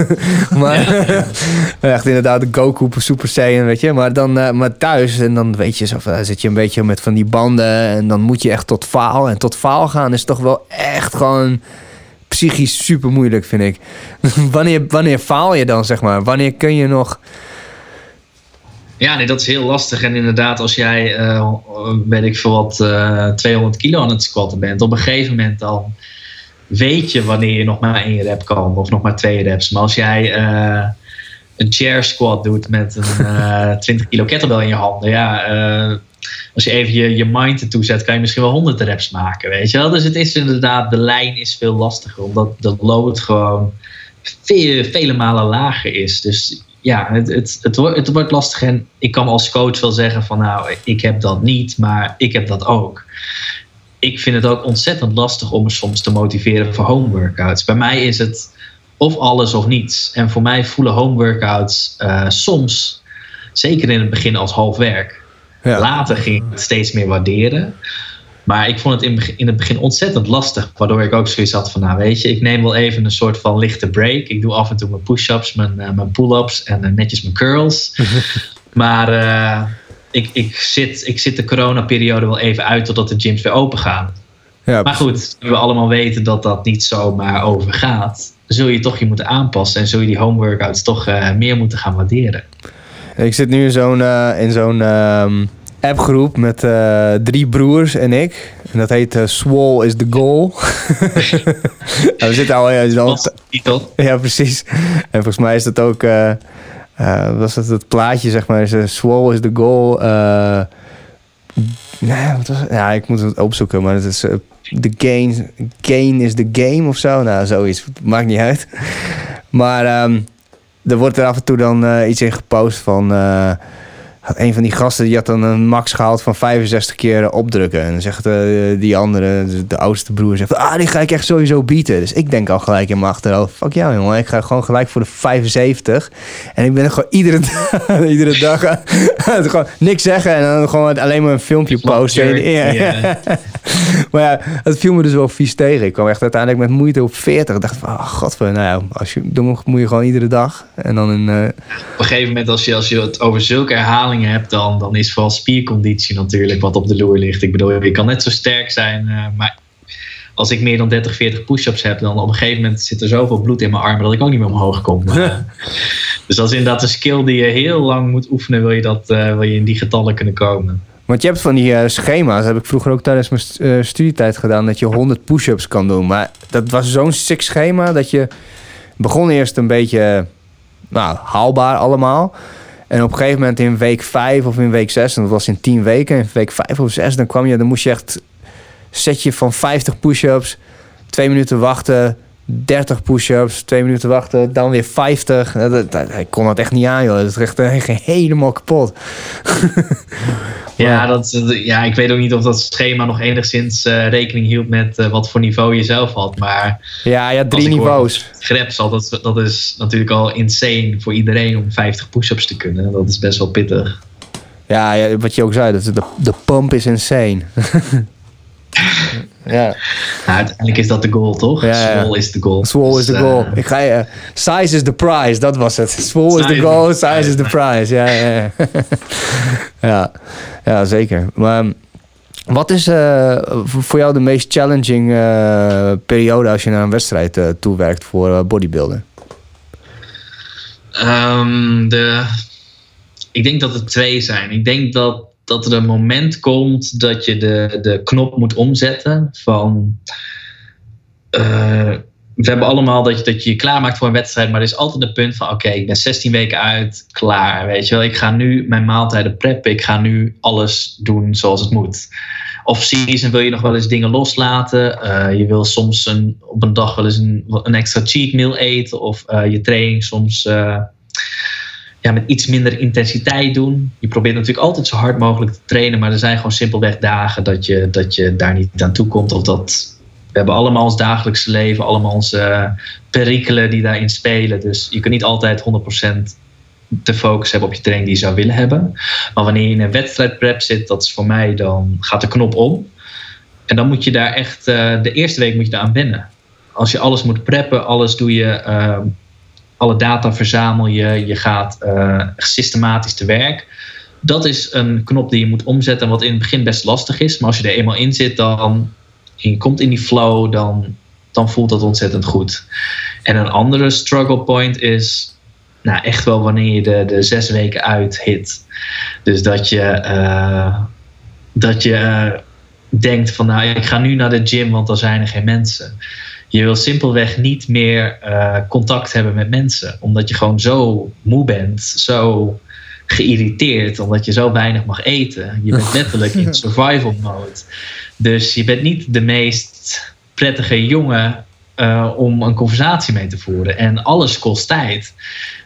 maar echt inderdaad de Goku Super Saiyan, weet je. Maar dan, eh, maar thuis en dan weet je, zo, zit je een beetje met van die banden en dan moet je echt tot faal. En tot faal gaan is toch wel echt gewoon psychisch super moeilijk, vind ik. wanneer, wanneer faal je dan, zeg maar? Wanneer kun je nog... Ja, nee, dat is heel lastig. En inderdaad, als jij, weet ik veel wat, eh 200 kilo aan het squatten bent, op een gegeven moment dan weet je wanneer je nog maar één rep kan of nog maar twee reps. Maar als jij eh, een chair squat doet met een eh 20 kilo kettlebell in je handen, ja, als je even je, je mind ertoe zet, kan je misschien wel 100 reps maken, weet je wel. Dus het is inderdaad, de lijn is veel lastiger, omdat de load gewoon vele malen lager is. Dus ja, het, het, het, wordt, het wordt lastig. En ik kan als coach wel zeggen van nou, ik heb dat niet, maar ik heb dat ook. ik vind het ook ontzettend lastig om me soms te motiveren voor home workouts. Bij mij is het of alles of niets. En voor mij voelen home workouts uh, soms, zeker in het begin, als half werk. Ja. Later ging ik het steeds meer waarderen. Maar ik vond het in, in het begin ontzettend lastig. Waardoor ik ook zoiets had van, nou weet je, ik neem wel even een soort van lichte break. Ik doe af en toe mijn push-ups, mijn, uh, mijn pull-ups en uh, netjes mijn curls. maar uh, ik, ik, zit, ik zit de coronaperiode wel even uit totdat de gyms weer open gaan. Ja, maar goed, we allemaal weten dat dat niet zomaar overgaat. Zul je toch je moeten aanpassen en zul je die home workouts toch meer moeten gaan waarderen. Ik zit nu in zo'n in zo'n um appgroep met uh, drie broers en ik. En dat heet uh, Swole is the Goal. we zitten al... Ja, al ja, precies. En volgens mij is dat ook... Uh, was dat het plaatje, zeg maar. Is, Swole is the Goal. nee, wat was het? Ja, ik moet het opzoeken, maar het is... the gain, gain is the game of zo. Nou, zoiets. Maakt niet uit. Maar um, er wordt er af en toe dan iets in gepost van had een van die gasten die had dan een max gehaald van 65 keer opdrukken. En dan zegt uh, die andere, de oudste broer, zegt: Ah, die ga ik echt sowieso bieden. Dus ik denk al gelijk in mijn achterhoofd: Fuck jou, jongen. Ik ga gewoon gelijk voor de 75. En ik ben er gewoon iedere, iedere dag gewoon niks zeggen. En dan gewoon alleen maar een filmpje posten. Ja. maar ja, het viel me dus wel vies tegen. Ik kwam echt uiteindelijk met moeite op 40. Ik dacht: van, oh, god, nou ja, als je, dan moet je gewoon iedere dag. En dan een. Uh... Op een gegeven moment, als je, als je het over zulke herhalingen hebt, dan, dan is vooral spierconditie natuurlijk wat op de loer ligt. Ik bedoel, je kan net zo sterk zijn, uh, maar als ik meer dan 30, 40 push-ups heb, dan op een gegeven moment zit er zoveel bloed in mijn armen dat ik ook niet meer omhoog kom. dus dat is inderdaad een skill die je heel lang moet oefenen, wil je, dat, uh, wil je in die getallen kunnen komen. Want je hebt van die uh, schema's, heb ik vroeger ook tijdens mijn studietijd gedaan, dat je 100 push-ups kan doen. Maar dat was zo'n sick schema dat je begon eerst een beetje nou, haalbaar allemaal. En op een gegeven moment in week 5 of in week 6, en dat was in 10 weken, in week 5 of 6, dan kwam je, dan moest je echt setje van 50 push-ups, 2 minuten wachten, 30 push-ups, 2 minuten wachten, dan weer 50. Hij kon dat echt niet aan, joh. Dat is echt helemaal kapot. Ja, dat, ja, ik weet ook niet of dat schema nog enigszins uh, rekening hield met uh, wat voor niveau je zelf had. Maar ja, ja drie niveaus. Greps, dat, dat is natuurlijk al insane voor iedereen om 50 push-ups te kunnen. Dat is best wel pittig. Ja, ja wat je ook zei, dat de, de pump is insane. ja. Nou, uiteindelijk is dat de goal, toch? Ja, is de goal. Swole is de dus, goal. Uh, ik ga size is the prize, dat was het. Swole is the goal, size is the prize. Ja, ja, ja. ja, zeker. Maar wat is uh, voor jou de meest challenging uh, periode als je naar een wedstrijd toewerkt voor bodybuilder? Um, de, ik denk dat er twee zijn. Ik denk dat dat er een moment komt dat je de, de knop moet omzetten van. Uh, we hebben allemaal dat je, dat je je klaarmaakt voor een wedstrijd, maar er is altijd een punt van: oké, ik ben 16 weken uit, klaar. Weet je wel, ik ga nu mijn maaltijden preppen, ik ga nu alles doen zoals het moet. Of season wil je nog wel eens dingen loslaten. Uh, je wil soms een, op een dag wel eens een, een extra cheat meal eten, of uh, je training soms ja, met iets minder intensiteit doen. Je probeert natuurlijk altijd zo hard mogelijk te trainen, maar er zijn gewoon simpelweg dagen dat je, dat je daar niet aan toe komt. Of dat we hebben allemaal ons dagelijkse leven, allemaal onze uh, perikelen die daarin spelen. Dus je kunt niet altijd 100% de focus hebben op je training die je zou willen hebben. Maar wanneer je in een wedstrijdprep zit, dat is voor mij, dan gaat de knop om. En dan moet je daar echt, uh, de eerste week moet je daar aan wennen. Als je alles moet preppen, alles doe je uh, alle data verzamel je, je gaat uh, systematisch te werk. Dat is een knop die je moet omzetten, wat in het begin best lastig is. Maar als je er eenmaal in zit, dan je komt in die flow, dan, dan voelt dat ontzettend goed. En een andere struggle point is nou, echt wel wanneer je de, de zes weken uit hit. Dus dat je, uh, dat je uh, denkt van nou, ik ga nu naar de gym, want dan zijn er geen mensen. Je wil simpelweg niet meer uh, contact hebben met mensen, omdat je gewoon zo moe bent, zo geïrriteerd, omdat je zo weinig mag eten. Je bent letterlijk in survival mode. Dus je bent niet de meest prettige jongen uh, om een conversatie mee te voeren. En alles kost tijd.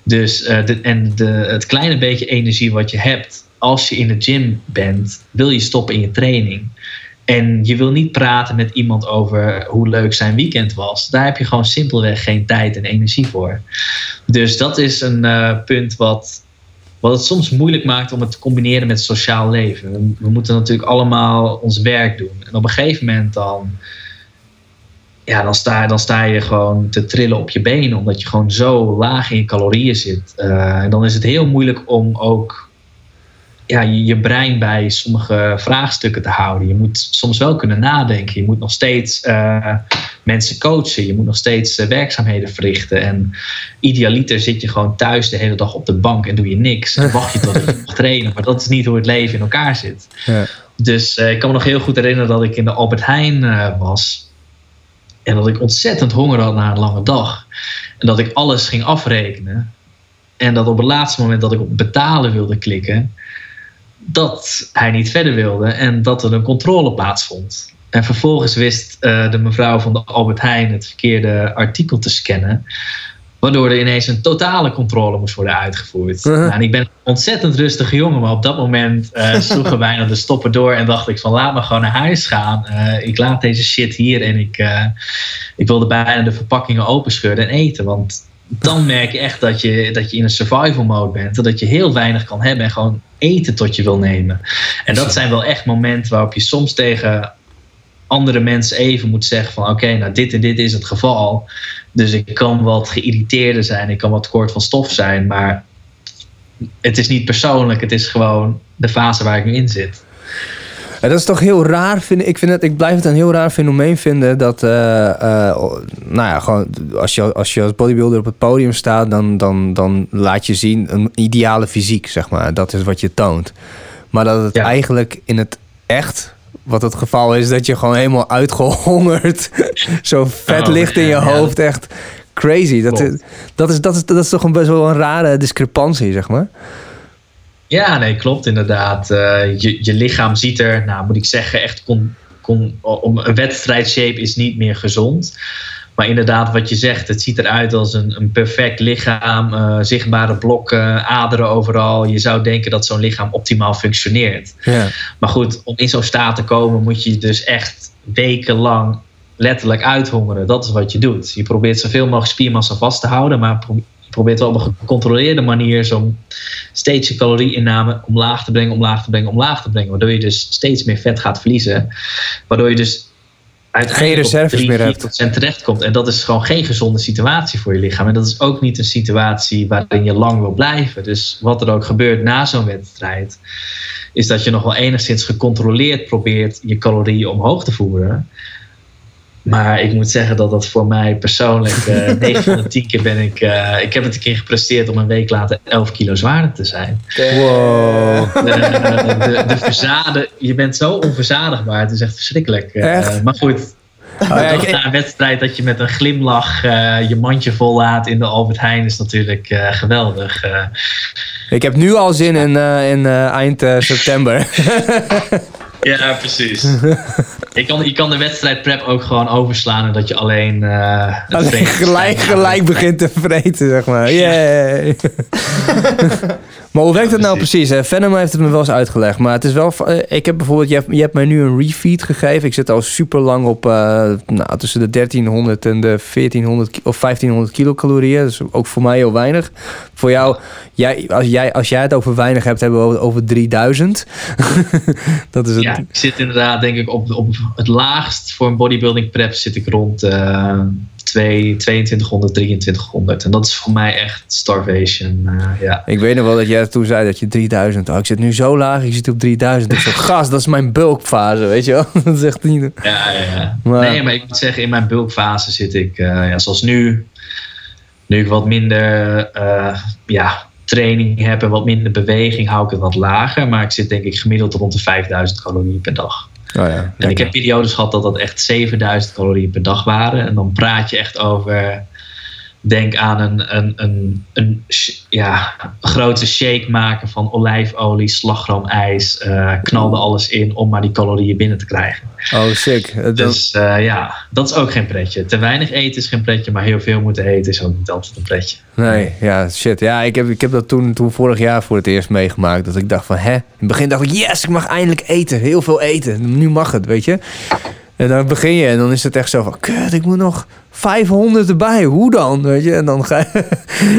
Dus uh, de, en de, het kleine beetje energie wat je hebt als je in de gym bent, wil je stoppen in je training. En je wil niet praten met iemand over hoe leuk zijn weekend was. Daar heb je gewoon simpelweg geen tijd en energie voor. Dus dat is een uh, punt wat, wat het soms moeilijk maakt om het te combineren met sociaal leven. We, moeten natuurlijk allemaal ons werk doen. En op een gegeven moment dan ja, dan sta, dan sta je gewoon te trillen op je benen, omdat je gewoon zo laag in je calorieën zit. Uh, en dan is het heel moeilijk om ook ja, je, je, brein bij sommige vraagstukken te houden. Je moet soms wel kunnen nadenken. Je moet nog steeds uh, mensen coachen. Je moet nog steeds uh, werkzaamheden verrichten. En idealiter zit je gewoon thuis de hele dag op de bank en doe je niks. En wacht je tot je mag trainen. Maar dat is niet hoe het leven in elkaar zit. Ja. Dus ik kan me nog heel goed herinneren dat ik in de Albert Heijn was. En dat ik ontzettend honger had na een lange dag. En dat ik alles ging afrekenen. En dat op het laatste moment dat ik op betalen wilde klikken, dat hij niet verder wilde en dat er een controle plaatsvond. En vervolgens wist uh, de mevrouw van de Albert Heijn het verkeerde artikel te scannen. Waardoor er ineens een totale controle moest worden uitgevoerd. Uh -huh. nou, en ik ben een ontzettend rustige jongen, maar op dat moment uh, sloegen bijna de stoppen door en dacht ik van laat me gewoon naar huis gaan. Uh, ik laat deze shit hier en ik, ik wilde bijna de verpakkingen openscheuren en eten. Want dan merk je echt dat je, dat je in een survival mode bent. En dat je heel weinig kan hebben en gewoon eten tot je wil nemen. En dat zijn wel echt momenten waarop je soms tegen andere mensen even moet zeggen van oké, okay, nou dit en dit is het geval. Dus ik kan wat geïrriteerder zijn, ik kan wat kort van stof zijn, maar het is niet persoonlijk, het is gewoon de fase waar ik nu in zit. Dat is toch heel raar, vind ik. Vind het, ik blijf het een heel raar fenomeen vinden dat, uh, uh, nou ja, gewoon als je, als je als bodybuilder op het podium staat, dan, dan, dan laat je zien een ideale fysiek, zeg maar. Dat is wat je toont. Maar dat het ja. eigenlijk in het echt wat het geval is, dat je gewoon helemaal uitgehongerd zo vet oh, ligt in je hoofd. Echt crazy. Dat is, dat, is, dat, is, dat is toch een best wel een rare discrepantie, zeg maar. Ja, nee, klopt inderdaad. Uh, je, je lichaam ziet er, nou moet ik zeggen, echt kon, kon, om een wedstrijdshape is niet meer gezond. Maar inderdaad, wat je zegt, het ziet eruit als een, een perfect lichaam. Uh, zichtbare blokken, aderen overal. Je zou denken dat zo'n lichaam optimaal functioneert. Ja. Maar goed, om in zo'n staat te komen moet je dus echt wekenlang letterlijk uithongeren. Dat is wat je doet. Je probeert zoveel mogelijk spiermassa vast te houden, maar probeert wel op een gecontroleerde manier zo steeds je calorieinname omlaag te brengen, omlaag te brengen, omlaag te brengen. Waardoor je dus steeds meer vet gaat verliezen. Waardoor je dus geen reserves meer hebt. terechtkomt. En dat is gewoon geen gezonde situatie voor je lichaam. En dat is ook niet een situatie waarin je lang wil blijven. Dus wat er ook gebeurt na zo'n wedstrijd, is dat je nog wel enigszins gecontroleerd probeert je calorieën omhoog te voeren. Maar ik moet zeggen dat dat voor mij persoonlijk, uh, 9 van de 10 keer ben ik. Uh, ik heb het een keer gepresteerd om een week later 11 kilo zwaarder te zijn. Wow. De, de, de verzade, je bent zo onverzadigbaar, het is echt verschrikkelijk. Echt? maar goed, Oh, ja, ik, na een wedstrijd dat je met een glimlach uh, je mandje vol laat in de Albert Heijn is natuurlijk uh, geweldig. Uh, ik heb nu al zin in, in eind september. ja, precies. je, kan, je kan de wedstrijd prep ook gewoon overslaan en dat je alleen, alleen gelijk, gelijk begint te vreten, zeg maar. Yay. Maar hoe werkt het nou precies? Hè? Venom heeft het me wel eens uitgelegd. Maar het is wel. Ik heb bijvoorbeeld. Je hebt, je hebt mij nu een refeed gegeven. Ik zit al super lang op. Uh, nou, tussen de 1300 en de 1400 of 1500 kilocalorieën. Dus ook voor mij heel weinig. Voor jou. Jij, als, jij, als jij het over weinig hebt, hebben we over, over 3000. dat is het. Ja, ik zit inderdaad, denk ik, op, op het laagst voor een bodybuilding prep zit ik rond. Uh, 2200, 2300. En dat is voor mij echt starvation. Uh, ja. Ik weet nog wel dat jij toen zei dat je 3000. Oh, ik zit nu zo laag, ik zit op 3000. Ik zo, gast, dat is mijn bulkfase, weet je wel? dat echt niet. Ja, ja, ja. Maar, nee, maar ik moet zeggen, in mijn bulkfase zit ik, uh, ja, zoals nu, nu ik wat minder uh, ja, training heb en wat minder beweging, hou ik het wat lager. Maar ik zit denk ik gemiddeld rond de 5000 calorieën per dag. Oh ja, en ik heb periodes gehad dat dat echt 7000 calorieën per dag waren. En dan praat je echt over Denk aan een, een, een, een ja, grote shake maken van olijfolie, slagroomijs. eh knalde alles in om maar die calorieën binnen te krijgen. Oh, sick. Dus eh, ja, dat is ook geen pretje. Te weinig eten is geen pretje, maar heel veel moeten eten is ook niet altijd een pretje. Nee, ja, shit. Ja, ik heb, ik heb dat toen, toen vorig jaar voor het eerst meegemaakt. Dat ik dacht van, hè? In het begin dacht ik, yes, ik mag eindelijk eten. Heel veel eten. Nu mag het, weet je. En dan begin je en dan is het echt zo van, kut, ik moet nog 500 erbij. Hoe dan? Weet je? En dan ga je...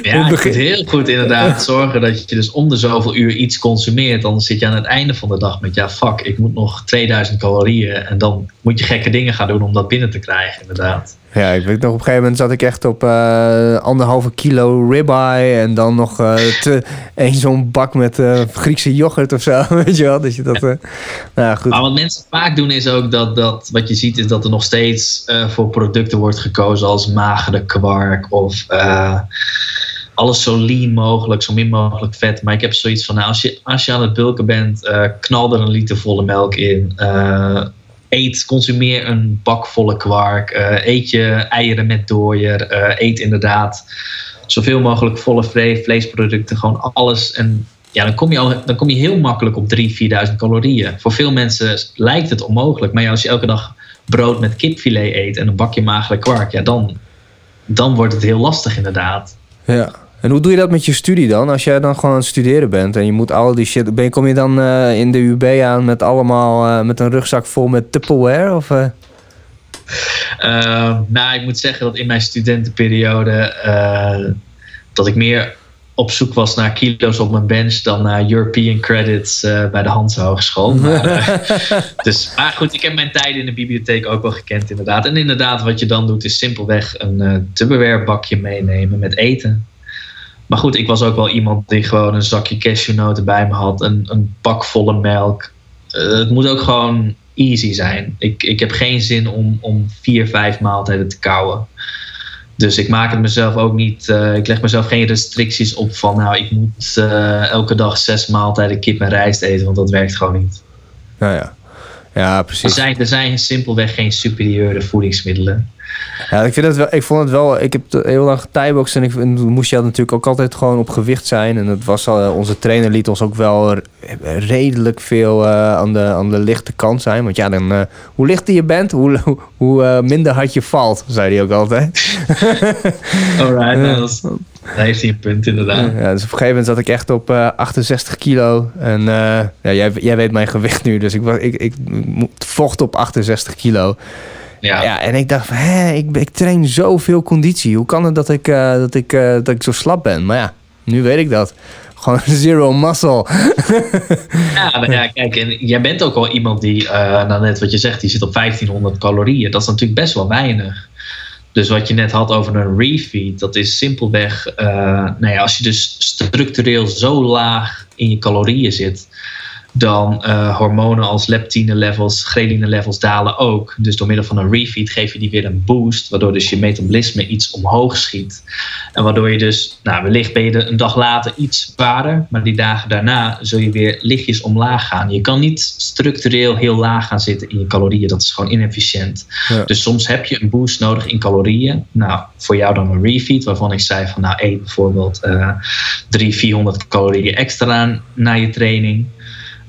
Ja, het heel goed inderdaad zorgen dat je dus om de zoveel uur iets consumeert. Dan zit je aan het einde van de dag met, ja fuck, ik moet nog 2000 calorieën. En dan moet je gekke dingen gaan doen om dat binnen te krijgen, inderdaad. Ja, ik weet nog, op een gegeven moment zat ik echt op eh, anderhalve kilo ribeye. En dan nog te, één zo'n bak met eh, Griekse yoghurt of zo. Weet je wel? Dat je dat... nou goed. Maar wat mensen vaak doen is ook dat, dat wat je ziet is dat er nog steeds voor producten wordt gekozen als magere kwark of alles zo lean mogelijk, zo min mogelijk vet. Maar ik heb zoiets van, nou, als je, als je aan het bulken bent, knal er een liter volle melk in. Eet, consumeer een bak volle kwark. eh, eet je eieren met dooier. eh, eet inderdaad zoveel mogelijk volle vle- vleesproducten. Gewoon alles. En ja, dan kom je, al, dan kom je heel makkelijk op 3.000, 4.000 calorieën. Voor veel mensen lijkt het onmogelijk. Maar ja, als je elke dag brood met kipfilet eet en een bakje magere kwark, ja, dan, dan wordt het heel lastig inderdaad. Ja. En hoe doe je dat met je studie dan? Als jij dan gewoon aan het studeren bent en je moet al die shit... Ben, kom je dan eh, in de UB aan met allemaal... eh, met een rugzak vol met Tupperware? Of? Uh, nou, ik moet zeggen dat in mijn studentenperiode dat ik meer op zoek was naar kilo's op mijn bench dan naar European credits uh, bij de Hanse Hogeschool. Maar, uh, dus, maar goed, ik heb mijn tijden in de bibliotheek ook wel gekend inderdaad. En inderdaad, wat je dan doet is simpelweg een uh, Tupperware bakje meenemen met eten. Maar goed, ik was ook wel iemand die gewoon een zakje cashewnoten bij me had, een, een bak volle melk. Uh, het moet ook gewoon easy zijn. Ik, ik heb geen zin om, om vier, vijf maaltijden te kouwen. Dus ik maak het mezelf ook niet. Uh, ik leg mezelf geen restricties op van nou, ik moet uh, elke dag zes maaltijden kip en rijst eten, want dat werkt gewoon niet. Nou ja, ja precies. Er zijn, er zijn simpelweg geen superieure voedingsmiddelen. Ja, ik, vind het wel, ik vond het wel. Ik heb heel lang getijboxd en ik en moest je natuurlijk ook altijd gewoon op gewicht zijn. En het was al, onze trainer liet ons ook wel redelijk veel uh, aan, de, aan de lichte kant zijn. Want ja, dan, uh, hoe lichter je bent, hoe, hoe, hoe uh, minder hard je valt, zei hij ook altijd. Alright, nou, dat is, daar heeft hij een punt inderdaad. Ja, dus op een gegeven moment zat ik echt op 68 kilo. En ja, jij, jij weet mijn gewicht nu, dus ik, ik, ik, ik vocht op 68 kilo. Ja. ja, en ik dacht van, hé, ik, ik train zoveel conditie. Hoe kan het dat ik, uh, dat, ik, uh, dat ik zo slap ben? Maar ja, nu weet ik dat. Gewoon zero muscle. ja, nou ja, kijk, en jij bent ook al iemand die, uh, nou net wat je zegt, die zit op 1500 calorieën. Dat is natuurlijk best wel weinig. Dus wat je net had over een refeed, dat is simpelweg, uh, nou ja, als je dus structureel zo laag in je calorieën zit, dan uh, hormonen als leptine levels, ghreline levels dalen ook. Dus door middel van een refeed geef je die weer een boost, waardoor dus je metabolisme iets omhoog schiet. En waardoor je dus, nou wellicht ben je een dag later iets zwaarder, maar die dagen daarna zul je weer lichtjes omlaag gaan. Je kan niet structureel heel laag gaan zitten in je calorieën, dat is gewoon inefficiënt. Ja. Dus soms heb je een boost nodig in calorieën. Nou, voor jou dan een refeed, waarvan ik zei van nou eet bijvoorbeeld uh, 300, 400 calorieën extra na je training.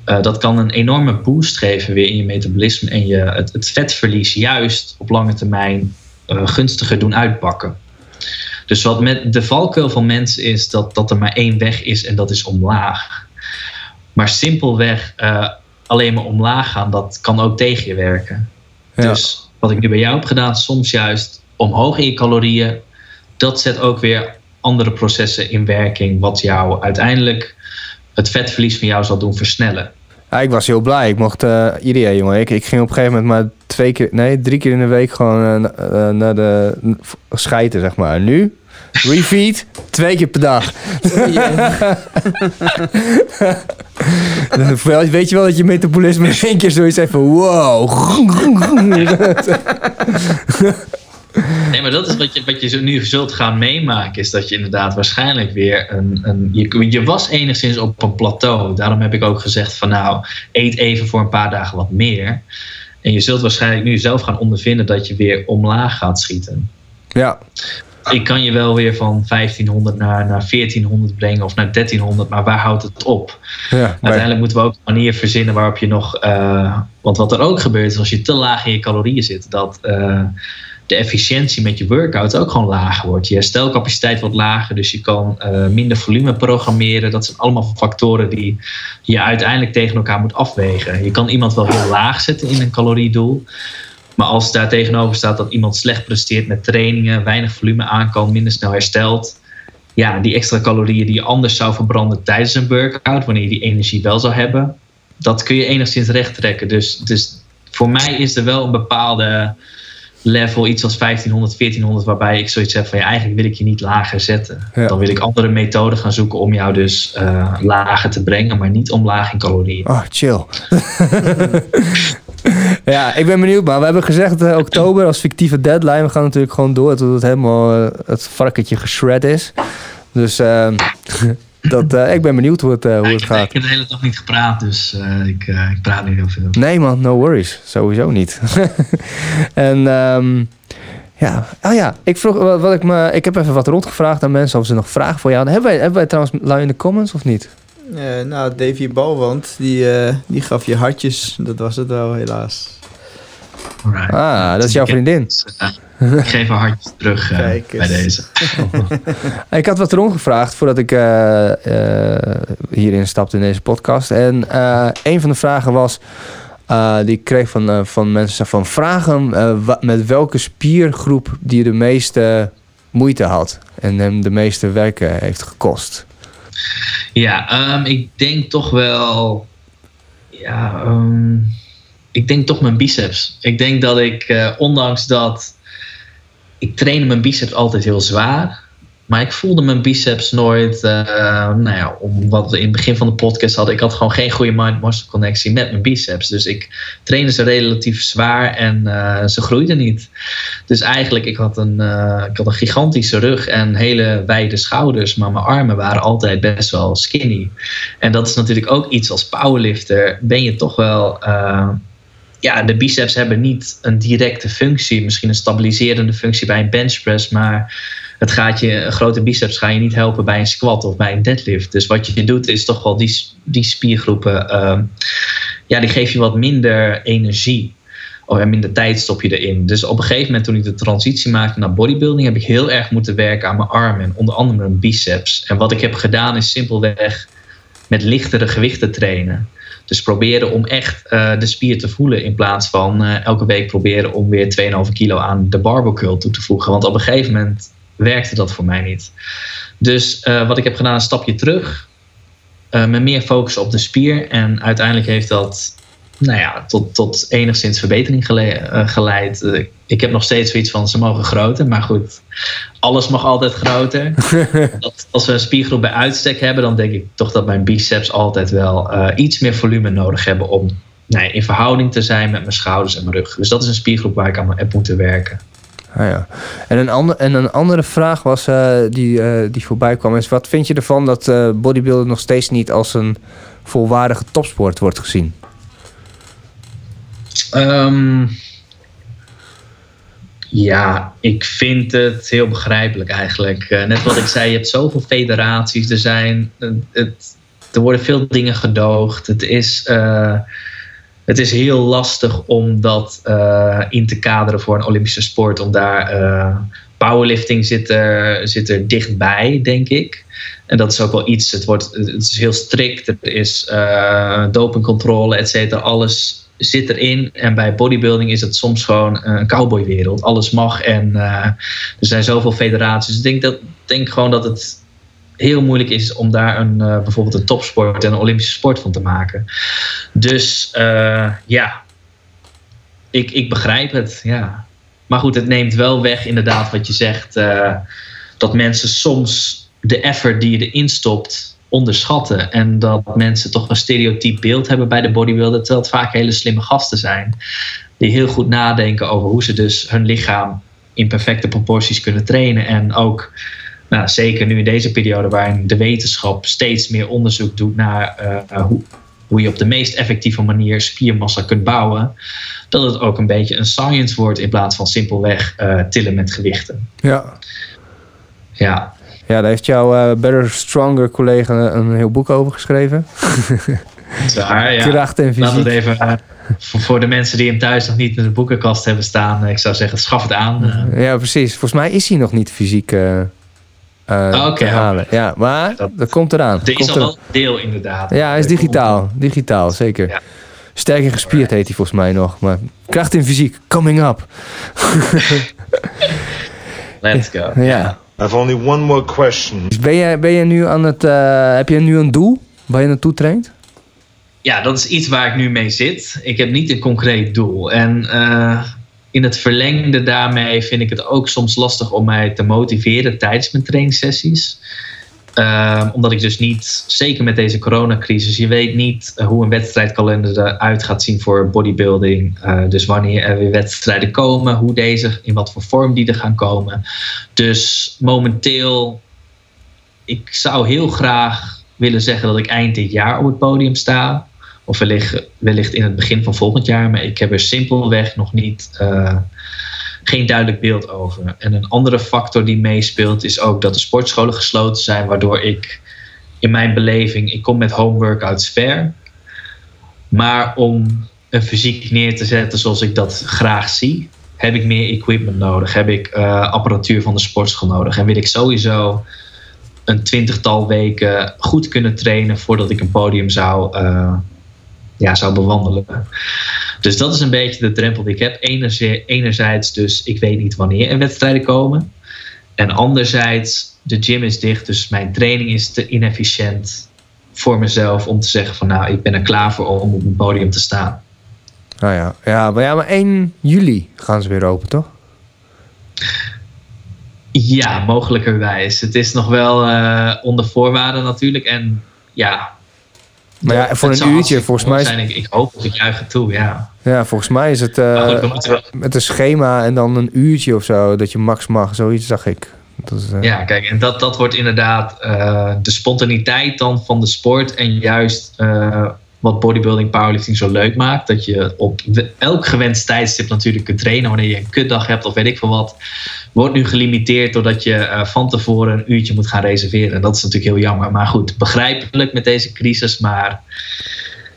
Uh, dat kan een enorme boost geven weer in je metabolisme en je, het, het vetverlies juist op lange termijn uh, gunstiger doen uitpakken. Dus wat met de valkuil van mensen is dat, dat er maar één weg is en dat is omlaag. Maar simpelweg uh, alleen maar omlaag gaan, dat kan ook tegen je werken. Ja. Dus wat ik nu bij jou heb gedaan, soms juist omhoog in je calorieën, dat zet ook weer andere processen in werking, wat jou uiteindelijk het vetverlies van jou zal doen versnellen. Ja, ik was heel blij. Ik mocht uh, ieder jaar, jongen. Ik, ik ging op een gegeven moment maar twee keer, nee, drie keer in de week gewoon uh, uh, naar de schijten, zeg maar. Nu, refeed, twee keer per dag. Dan weet je wel dat je metabolisme in één keer zoiets even wow. Nee, maar dat is wat je, wat je nu zult gaan meemaken. Is dat je inderdaad waarschijnlijk weer een. een je, je was enigszins op een plateau. Daarom heb ik ook gezegd van nou, eet even voor een paar dagen wat meer. En je zult waarschijnlijk nu zelf gaan ondervinden dat je weer omlaag gaat schieten. Ja. ik kan je wel weer van 1500 naar, naar 1400 brengen of naar 1300, maar waar houdt het op? Ja, maar- Uiteindelijk moeten we ook een manier verzinnen waarop je nog. eh, want wat er ook gebeurt is als je te laag in je calorieën zit, dat eh, de efficiëntie met je workout ook gewoon lager wordt. Je herstelcapaciteit wordt lager, dus je kan eh, minder volume programmeren. Dat zijn allemaal factoren die je uiteindelijk tegen elkaar moet afwegen. Je kan iemand wel heel laag zetten in een caloriedoel. Maar als daar tegenover staat dat iemand slecht presteert met trainingen, weinig volume aan kan, minder snel herstelt. Ja, die extra calorieën die je anders zou verbranden tijdens een workout, wanneer je die energie wel zou hebben, dat kun je enigszins recht trekken. Dus, dus voor mij is er wel een bepaalde level, iets als 1500, 1400, waarbij ik zoiets heb van ja, eigenlijk wil ik je niet lager zetten. Ja. Dan wil ik andere methoden gaan zoeken om jou dus eh, lager te brengen, maar niet omlaag in calorieën. Oh, chill. ja, ik ben benieuwd, maar we hebben gezegd eh, oktober als fictieve deadline. We gaan natuurlijk gewoon door tot het helemaal eh, het varkentje geschred is. Dus eh, dat, eh, ik ben benieuwd hoe het, eh, hoe Ja, het ik, gaat. ik heb de hele dag niet gepraat, dus eh, ik, eh, ik praat niet heel veel. Nee man, no worries. Sowieso niet. en ehm, ja, oh ja, ik vroeg wat, wat ik me, ik heb even wat rondgevraagd aan mensen of ze nog vragen voor jou hadden. Hebben wij, hebben wij trouwens lui in de comments of niet? Eh, nou, Davy Balwand, die, eh, die gaf je hartjes. Dat was het wel, helaas. Alright. Ah, dat is jouw Ik heb- vriendin. ik geef haar hartjes terug eh, Kijk bij deze. Ik had wat rondgevraagd voordat ik eh, eh, hierin stapte in deze podcast. En eh, een van de vragen was, eh, die ik kreeg van, eh, van mensen van vragen eh, met welke spiergroep die de meeste moeite had en hem de meeste werken heeft gekost. Ja, ehm, ik denk toch wel. Ja, ehm, ik denk toch mijn biceps. Ik denk dat ik, eh, ondanks dat. Ik trainde mijn biceps altijd heel zwaar. Maar ik voelde mijn biceps nooit. eh, nou ja, om wat we in het begin van de podcast hadden. Ik had gewoon geen goede mind-muscle connectie met mijn biceps. Dus ik trainde ze relatief zwaar en eh, ze groeiden niet. Dus eigenlijk, ik had, een, ik had een gigantische rug en hele wijde schouders. Maar mijn armen waren altijd best wel skinny. En dat is natuurlijk ook iets als powerlifter. Ben je toch wel. Ja, de biceps hebben niet een directe functie. Misschien een stabiliserende functie bij een benchpress. Maar het gaat je, grote biceps ga je niet helpen bij een squat of bij een deadlift. Dus wat je doet is toch wel die, die spiergroepen. ehm, ja, die geef je wat minder energie. Of minder tijd stop je erin. Dus op een gegeven moment toen ik de transitie maakte naar bodybuilding, heb ik heel erg moeten werken aan mijn armen. En onder andere mijn biceps. En wat ik heb gedaan is simpelweg met lichtere gewichten trainen. Dus proberen om echt eh, de spier te voelen. In plaats van eh, elke week proberen om weer 2,5 kilo aan de barbell curl toe te voegen. Want op een gegeven moment werkte dat voor mij niet. Dus eh, wat ik heb gedaan, een stapje terug. eh, me meer focussen op de spier. En uiteindelijk heeft dat nou ja, tot, tot enigszins verbetering gele- eh, geleid. Eh, ik heb nog steeds zoiets van ze mogen groter. Maar goed, alles mag altijd groter. dat, als we een spiergroep bij uitstek hebben, dan denk ik toch dat mijn biceps altijd wel eh, iets meer volume nodig hebben om nou in verhouding te zijn met mijn schouders en mijn rug. Dus dat is een spiergroep waar ik aan heb moeten werken. Ah, ja. en, een ander, en een andere vraag was, die, die voorbij kwam is... wat vind je ervan dat bodybuilding nog steeds niet als een volwaardige topsport wordt gezien? Ehm, ja, ik vind het heel begrijpelijk eigenlijk. Eh, net wat ik zei, je hebt zoveel federaties. Er, zijn, het, er worden veel dingen gedoogd. Het is, eh, het is heel lastig om dat eh, in te kaderen voor een Olympische sport. Om daar, powerlifting zit er, zit er dichtbij, denk ik. En dat is ook wel iets, het, wordt, het is heel strikt. Er is eh, dopingcontrole, et cetera. Alles zit erin. En bij bodybuilding is het soms gewoon een cowboywereld. Alles mag en eh, er zijn zoveel federaties. Ik denk, dat, denk gewoon dat het heel moeilijk is om daar een, eh, bijvoorbeeld een topsport en een Olympische sport van te maken. Dus ja, ik, ik begrijp het. Ja. Maar goed, het neemt wel weg inderdaad wat je zegt. dat mensen soms de effort die je erin stopt onderschatten. En dat mensen toch een stereotyp beeld hebben bij de bodybuilder. Terwijl het vaak hele slimme gasten zijn. Die heel goed nadenken over hoe ze dus hun lichaam in perfecte proporties kunnen trainen. En ook, nou, zeker nu in deze periode waarin de wetenschap steeds meer onderzoek doet naar eh, hoe, hoe je op de meest effectieve manier spiermassa kunt bouwen. Dat het ook een beetje een science wordt in plaats van simpelweg eh, tillen met gewichten. Ja. Ja, Ja, daar heeft jouw eh, Better Stronger collega een, heel boek over geschreven. zwaar. Ja. Kracht en Laat het fysiek. even eh, voor, voor de mensen die hem thuis nog niet in de boekenkast hebben staan. eh, Ik zou zeggen, schaf het aan. Ja, precies. Volgens mij is hij nog niet fysiek oké, te halen. Ja, maar Dat- dat komt eraan. er is al wel een deel inderdaad. Ja, hij is digitaal. Digitaal, zeker. Ja. Sterk en gespierd heet hij volgens mij nog. Maar kracht in fysiek, coming up. Let's go. Ja. Have only one more question. Dus ben je, ben je nu aan het... eh, heb je nu een doel waar je naartoe traint? Ja, dat is iets waar ik nu mee zit. Ik heb niet een concreet doel. En eh, in het verlengde daarmee vind ik het ook soms lastig om mij te motiveren tijdens mijn trainingssessies. Ehm, omdat ik dus niet, zeker met deze coronacrisis, je weet niet eh, hoe een wedstrijdkalender eruit gaat zien voor bodybuilding. Eh, dus wanneer er weer wedstrijden komen, hoe deze, in wat voor vorm die er gaan komen. Dus momenteel, ik zou heel graag willen zeggen dat ik eind dit jaar op het podium sta. Of wellicht, wellicht in het begin van volgend jaar. Maar ik heb er simpelweg nog niet, eh, geen duidelijk beeld over. En een andere factor die meespeelt is ook dat de sportscholen gesloten zijn. Waardoor ik in mijn beleving, ik kom met home workouts ver. Maar om een fysiek neer te zetten zoals ik dat graag zie, heb ik meer equipment nodig. Heb ik eh, apparatuur van de sportschool nodig. En wil ik sowieso een twintigtal weken goed kunnen trainen voordat ik een podium zou, eh, ja, zou bewandelen. Dus dat is een beetje de drempel die ik heb. Enerzijds, enerzijds dus, ik weet niet wanneer er wedstrijden komen. En anderzijds, de gym is dicht, dus mijn training is te inefficiënt voor mezelf om te zeggen van nou, ik ben er klaar voor om op een podium te staan. Nou ja. Ja, maar, ja, maar 1 juli gaan ze weer open, toch? Ja, mogelijkerwijs. Het is nog wel eh, onder voorwaarden natuurlijk. En ja, Maar ja, voor een uurtje, volgens mij, zijn. Ik, ik hoop dat ik juich toe, ja. ja, volgens mij is het eh, goed, wel- met een schema en dan een uurtje of zo dat je max mag. Zoiets zag ik. Dat is, eh, Ja, kijk, en dat, dat wordt inderdaad eh, de spontaniteit dan van de sport. En juist wat bodybuilding, powerlifting zo leuk maakt. Dat je op elk gewenst tijdstip natuurlijk kunt trainen. Wanneer je een kutdag hebt of weet ik veel wat. Wordt nu gelimiteerd doordat je eh, van tevoren een uurtje moet gaan reserveren. En dat is natuurlijk heel jammer. Maar goed, begrijpelijk met deze crisis. Maar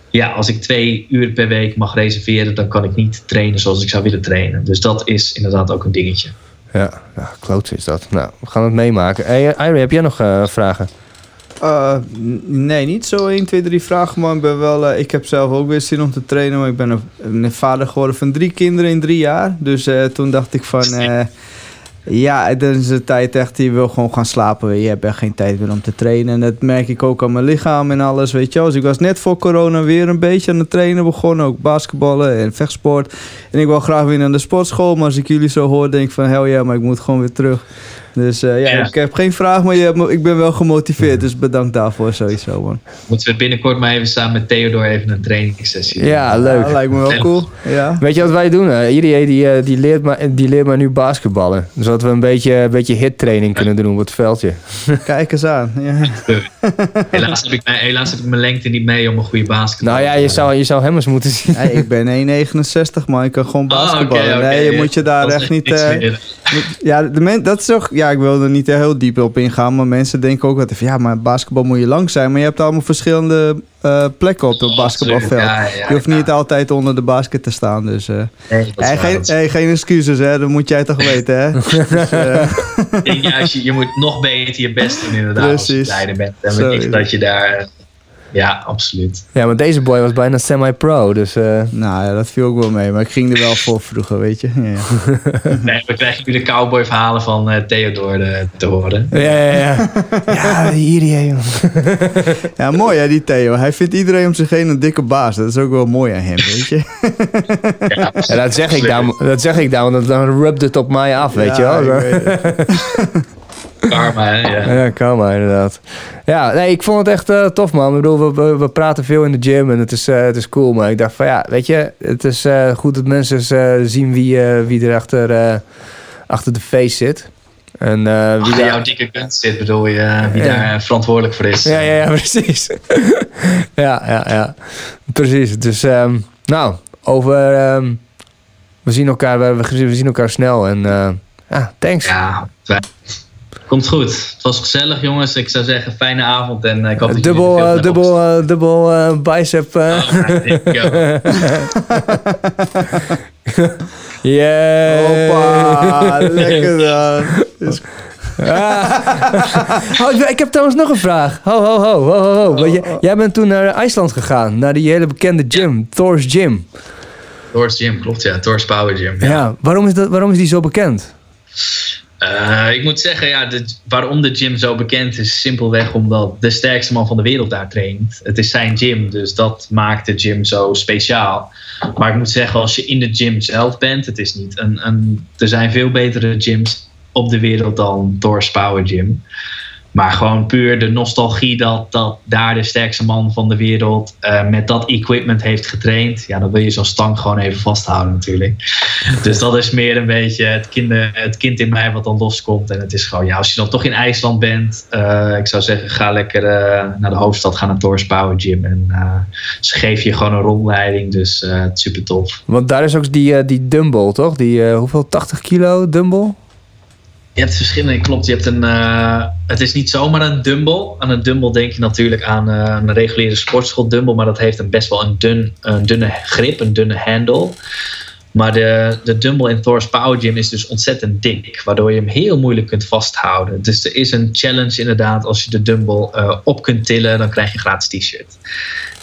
ja, als ik twee uur per week mag reserveren, dan kan ik niet trainen zoals ik zou willen trainen. Dus dat is inderdaad ook een dingetje. Ja, ja is dat. Nou, we gaan het meemaken. Hey, eh, heb jij nog eh, vragen? Eh, nee, niet zo 1, 2, 3 vragen, maar ik ben wel... eh, ik heb zelf ook weer zin om te trainen, maar ik ben een, een vader geworden van drie kinderen in drie jaar. Dus eh, toen dacht ik van... ja, dan is de tijd echt, je wil gewoon gaan slapen. Je hebt echt geen tijd meer om te trainen. En dat merk ik ook aan mijn lichaam en alles, weet je wel. Dus ik was net voor corona weer een beetje aan het trainen begonnen. Ook basketballen en vechtsport. En ik wil graag weer naar de sportschool. Maar als ik jullie zo hoor, denk ik van... hell ja, maar ik moet gewoon weer terug. Dus eh, ja, Ja. ik heb geen vraag, maar je hebt me- ik ben wel gemotiveerd. Dus bedankt daarvoor sowieso, man. Moeten we binnenkort maar even samen met Theodor even een trainingssessie doen. Ja, leuk. Ja, lijkt me wel cool. Ja. Weet je wat wij doen? Uh, Iedereen die, eh, die, leert maar, die leert maar nu basketballen. Zodat we een beetje, een beetje hit-training kunnen doen op het veldje. Kijk eens aan. Ja. Helaas, heb ik, mijn- helaas heb ik mijn lengte niet mee om een goede basketbal Nou ja, je zou, je zou hem eens moeten zien. Hey, ik ben 1,69 man. Ik kan gewoon Oh, basketballen. Nee, je moet je daar Dat echt niet... eh, ja, de men, dat is toch... Ja, ik wil er niet heel diep op ingaan. Maar mensen denken ook altijd van... Ja, maar basketbal moet je lang zijn. Maar je hebt allemaal verschillende eh, plekken op het basketbalveld. Ja, ja, je hoeft niet altijd onder de basket te staan. Dus... eh Nee, dat hey, geen, dat hey, geen excuses, hè. Dat moet jij toch weten, hè. Dus, eh, Ik denk je, je moet nog beter je best doen inderdaad als je Precies. leider bent. En dat je daar... Ja, absoluut. Ja, maar deze boy was bijna semi-pro. Dus eh, nou ja, dat viel ook wel mee. Maar ik ging er wel voor vroeger, weet je. Ja, ja. Nee, we krijgen nu de cowboy verhalen van eh, Theodor eh, te horen. ja, ja, ja. ja, iedereen. Ja, mooi hè, die Theo. Hij vindt iedereen om zich heen een dikke baas. Dat is ook wel mooi aan hem, weet je. Ja, Ja, dat zeg ik dan, dat zeg ik dan, want dan rubt het op mij af, weet Ja, je wel. Karma, ja. Ja, kan maar inderdaad. Ja, nee, ik vond het echt eh, tof, man. Ik bedoel, we, we, we praten veel in de gym en het is, eh, het is cool. Maar ik dacht van ja, weet je, het is eh, goed dat mensen zien wie, wie er achter, achter de face zit. En wie Achter daar- jouw dikke kunst zit, bedoel je, wie Ja. daar verantwoordelijk voor is. Ja, ja, ja, precies. ja, ja, ja. Precies. Dus, ehm, nou, over. ehm, we, zien elkaar, we, we zien elkaar snel en. ja, thanks. Ja, wij- Komt goed. Het was gezellig, jongens. Ik zou zeggen, fijne avond. En eh, ik hoop dat Dubbel, jullie veel dubbel, eh, dubbel eh, bicep. Oh. Yeah. Hoppa, lekker dan. Is- Ah. Oh, ik, ik heb trouwens nog een vraag. Ho, ho, ho. ho, ho, ho. Want jij- jij bent toen naar IJsland gegaan. Naar die hele bekende gym. Thor's Gym. Thor's Gym, klopt ja. Thor's Power Gym. Ja. waarom, is dat, waarom is die zo bekend? Eh, ik moet zeggen, ja, waarom de gym zo bekend is, simpelweg omdat de sterkste man van de wereld daar traint. Het is zijn gym, dus dat maakt de gym zo speciaal. Maar ik moet zeggen, als je in de gym zelf bent, het is niet een, een, er zijn veel betere gyms op de wereld dan Thor's Power Gym. Maar gewoon puur de nostalgie dat, dat daar de sterkste man van de wereld eh, met dat equipment heeft getraind. Ja, dan wil je zo'n stang gewoon even vasthouden natuurlijk. Dus dat is meer een beetje het, kinder, het kind in mij wat dan loskomt. En het is gewoon, ja, als je dan toch in IJsland bent, eh, ik zou zeggen, ga lekker eh, naar de hoofdstad, ga naar Thor's Power Gym. En ze geven je gewoon een rondleiding, dus super tof. Want daar is ook die, die dumbbell, toch? Die, hoeveel? 80 kilo dumbbell? Je hebt verschillende, klopt. Je hebt een, eh, het is niet zomaar een dumbbell. Aan een dumbbell denk je natuurlijk aan eh, een reguliere sportschool dumbbell, maar dat heeft een best wel een, dun, een dunne grip, een dunne handle. Maar de, de dumbbell in Thor's Power Gym is dus ontzettend dik, waardoor je hem heel moeilijk kunt vasthouden. Dus er is een challenge inderdaad, als je de dumbbell eh, op kunt tillen, dan krijg je een gratis t-shirt.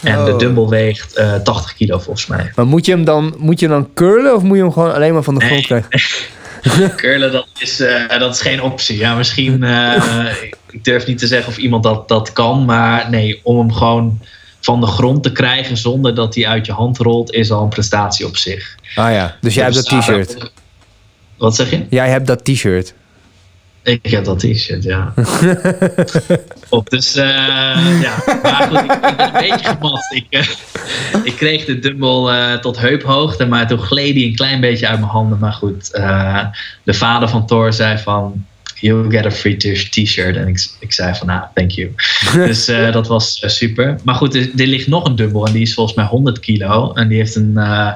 En de Oh. dumbbell weegt eh 80 kilo volgens mij. Maar moet je hem dan, moet je hem dan curlen of moet je hem gewoon alleen maar van de grond Nee. krijgen? Curlen, dat is, eh, dat is geen optie. Ja, misschien, eh, ik durf niet te zeggen of iemand dat, dat kan, maar nee, om hem gewoon van de grond te krijgen zonder dat hij uit je hand rolt, is al een prestatie op zich. Ah ja, dus jij hebt dat Dus, t-shirt. eh, Wat zeg je? Jij hebt dat t-shirt. Ik heb dat t-shirt, ja. Op, dus eh, ja, maar goed, ik, ik ben een beetje gemat. Ik, eh, ik kreeg de dumbbell eh, tot heuphoogte, maar toen gleed hij een klein beetje uit mijn handen. Maar goed, de vader van Thor zei van, you get a free t-shirt. En ik, ik zei van, nou, thank you. dus eh, dat was eh, super. Maar goed, er, er ligt nog een dumbbell en die is volgens mij 100 kilo. En die, heeft een, eh,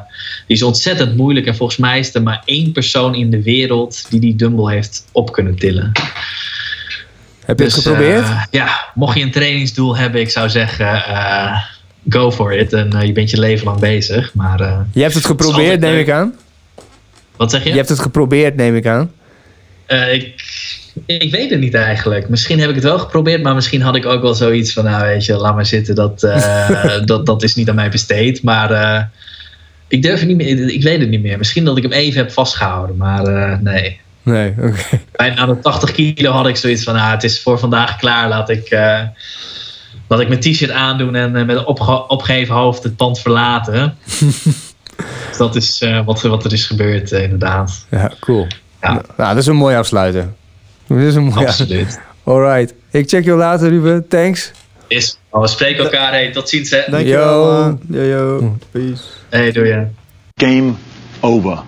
die is ontzettend moeilijk. En volgens mij is er maar één persoon in de wereld die die dumbbell heeft op kunnen tillen. Heb je het Dus, geprobeerd? ja, mocht je een trainingsdoel hebben, ik zou zeggen, go for it. En je bent je leven lang bezig. Maar eh, je hebt het geprobeerd, neem ik aan. wat zeg je? Je hebt het geprobeerd, neem ik aan. Ik, ik weet het niet eigenlijk. Misschien heb ik het wel geprobeerd, maar misschien had ik ook wel zoiets van, nou weet je, laat maar zitten. Dat, eh, dat, dat is niet aan mij besteed. Maar eh, ik durf het niet meer. Ik weet het niet meer. Misschien dat ik hem even heb vastgehouden, maar eh, nee. Nee, oké. Bij na de 80 kilo had ik zoiets van, nou, het is voor vandaag klaar. Laat ik, laat ik mijn t-shirt aandoen en met een opge- opgeheven hoofd het pand verlaten. dus dat is wat, wat er is gebeurd, inderdaad. Ja, cool. Ja. Nou, dat is een mooi afsluiten. Dat is een mooi Absoluut. Alright. Ik check je later, Ruben. Thanks. Is, oh, we spreken elkaar. Hey, tot ziens, hè. Dankjewel, Yo. Yo, yo. Peace. Hey, doe je. Game over.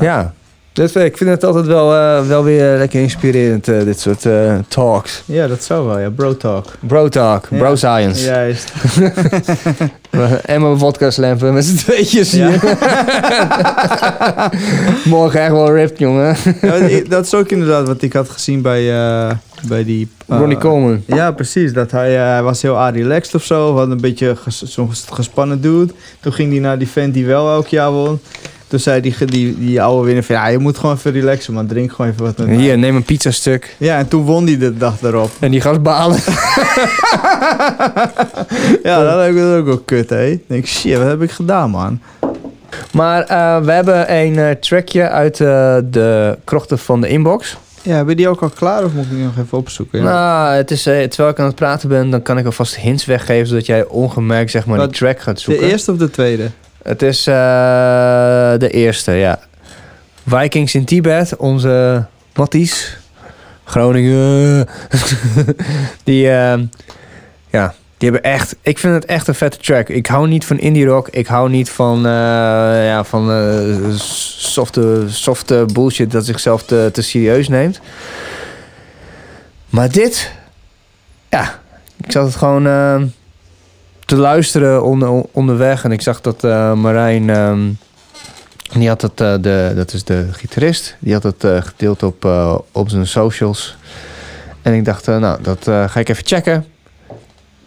Ja. Dus, eh, ik vind het altijd wel, eh, wel weer lekker inspirerend, eh, dit soort eh, talks. Ja, dat zou wel, ja. Bro talk. Bro talk, Ja. bro science. Juist. En mijn vodka slampen met z'n tweetjes Ja. hier. Morgen echt wel ripped, jongen. Ja, dat is ook inderdaad wat ik had gezien bij, eh, bij die... eh, Ronnie Coleman. Ja, precies. Dat hij, eh, hij was heel relaxed of zo. Had een beetje ges- zo'n ges- gespannen dude. Toen ging hij naar die vent die wel elk jaar won. Toen zei die, die, die oude winnaar van... Ja, je moet gewoon even relaxen, man. Drink gewoon even wat. Hier, neem een pizzastuk. Ja, en toen won hij de dag erop. En die gast balen. Ja, dat heb ik ook wel kut, hè. Ik denk, shit, wat heb ik gedaan, man? Maar eh, we hebben een eh, trackje uit eh, de krochten van de inbox. Ja, hebben die ook al klaar of moet ik die nog even opzoeken? Ja. Nou, het is, terwijl ik aan het praten ben, dan kan ik alvast hints weggeven... zodat jij ongemerkt zeg maar, Wat- die track gaat de zoeken. eerste of de tweede? Het is eh, de eerste, ja. Vikings in Tibet, onze Matties. Groningen. die, eh, ja, die hebben echt... Ik vind het echt een vette track. Ik hou niet van indie rock. Ik hou niet van, eh, ja, van eh, softe, softe bullshit dat zichzelf te, te serieus neemt. Maar dit... Ja, ik zat het gewoon... te luisteren onder, onderweg. En ik zag dat eh, Marijn, ehm, die had het, eh, de, dat is de gitarist, die had het eh, gedeeld op, op zijn socials. En ik dacht, nou, dat ga ik even checken.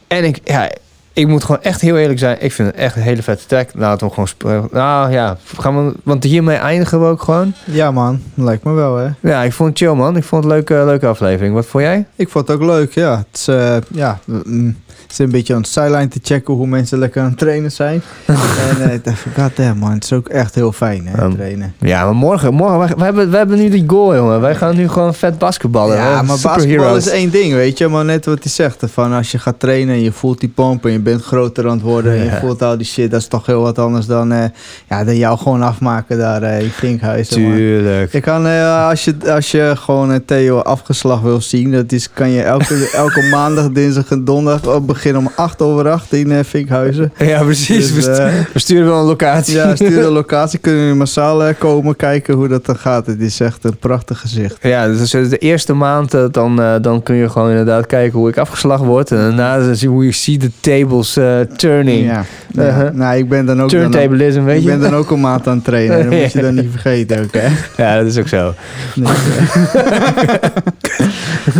En ik, ja, ik moet gewoon echt heel eerlijk zijn. Ik vind het echt een hele vette track. Laten we gewoon... Nou ja, gaan we, want hiermee eindigen we ook gewoon. Ja man, lijkt me wel hè. Ja, ik vond het chill man. Ik vond het een leuke, leuke aflevering. Wat vond jij? Ik vond het ook leuk, ja. Het is, ja, mm, is een beetje aan het sideline te checken hoe mensen lekker aan het trainen zijn. en eh, ik dacht, god damn man, het is ook echt heel fijn hè, Um, trainen. Ja, maar morgen, morgen we, we hebben, we hebben nu die goal, jongen. Wij gaan nu gewoon vet basketballen. Ja, hè. maar basketbal is één ding, weet je. Maar net wat hij zegt, van als je gaat trainen en je voelt die pomp en je bent groter aan het worden en je Ja. voelt al die shit, dat is toch heel wat anders dan, eh, ja, dan jou gewoon afmaken daar eh, in man. Tuurlijk. Je kan, eh, als, je, als je gewoon Theo afgeslag wil zien, dat is, kan je elke, elke maandag, dinsdag en donderdag op beginnen om 8 over 8 in eh, Vinkhuizen. Ja, precies. Dus, eh, we sturen wel een locatie. Ja, stuur de locatie, kunnen jullie massaal eh, komen kijken hoe dat dan gaat. Het is echt een prachtig gezicht. Ja, dus de eerste maand dan, dan kun je gewoon inderdaad kijken hoe ik afgeslagen word. En daarna zie je hoe je ziet de tables turning. Ja. Uh-huh. Nou, ik ben dan ook, dan, Turntablism, weet ik je? ben dan ook een maand aan het trainen. Dat moet je dan niet vergeten ook, hè. Ja, dat is ook zo.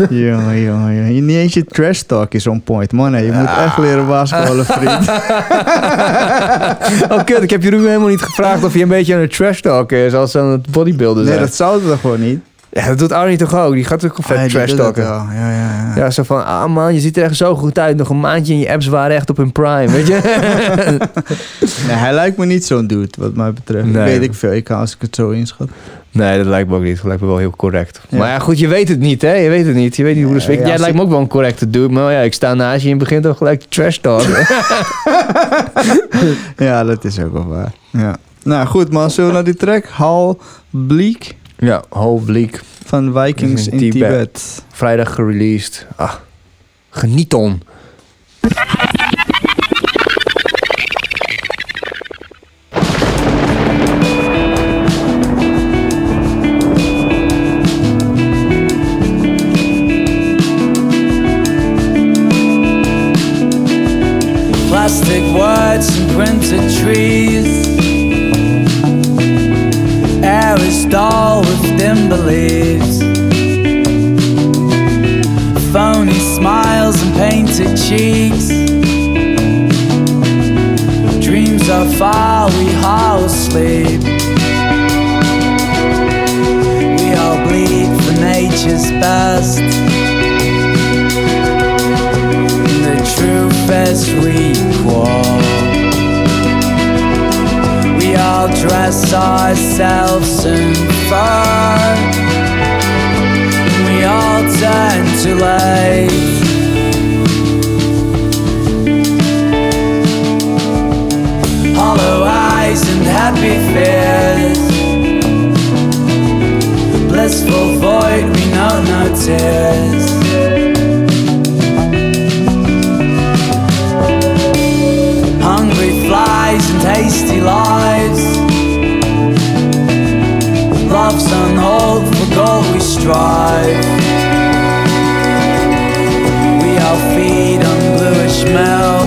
Jongen, jongen, jongen. Niet eens je trash talk is on point. Man, hè, je moet echt leren basketballen, vriend. oh kut, ik heb Jeroen helemaal niet gevraagd of hij een beetje aan het trash talk is als aan het bodybuilden Nee, zijn. dat zou het toch gewoon niet? Ja, dat doet Arnie toch ook? Die gaat ook Ah, vet die trash doet dat talken. wel. Ja, ja, ja. Ja, zo van, ah man, je ziet er echt zo goed uit. Nog een maandje en je apps waren echt op hun prime, weet je? Nee, hij lijkt me niet zo'n dude, wat mij betreft. Nee. Weet ik veel, ik kan als ik het zo inschat. Nee, dat lijkt me ook niet. Dat lijkt me wel heel correct. Ja. Maar ja, goed, je weet het niet, hè? Je weet het niet. Je weet niet hoe de sfeer... Jij lijkt me ook wel een correcte dude, maar ja, ik sta naast je en je begint toch gelijk te trash talken. Ja, dat is ook wel waar. Ja. Nou goed man, zullen we naar die track? Hal Bleak ja, whole bleak. van Vikings In in Tibet. Tibet. Vrijdag gereleased. Ah, geniet on. Beliefs. Phony smiles and painted cheeks. Dreams are far, we half asleep. We all bleed for nature's best. In the truth as we. We all dress ourselves in fur. We all turn too late. Hollow eyes and happy fears. Blissful void, we know no tears. hungry flies and tasty lies. Love's on hold for gold we strive. Feed on bluish milk.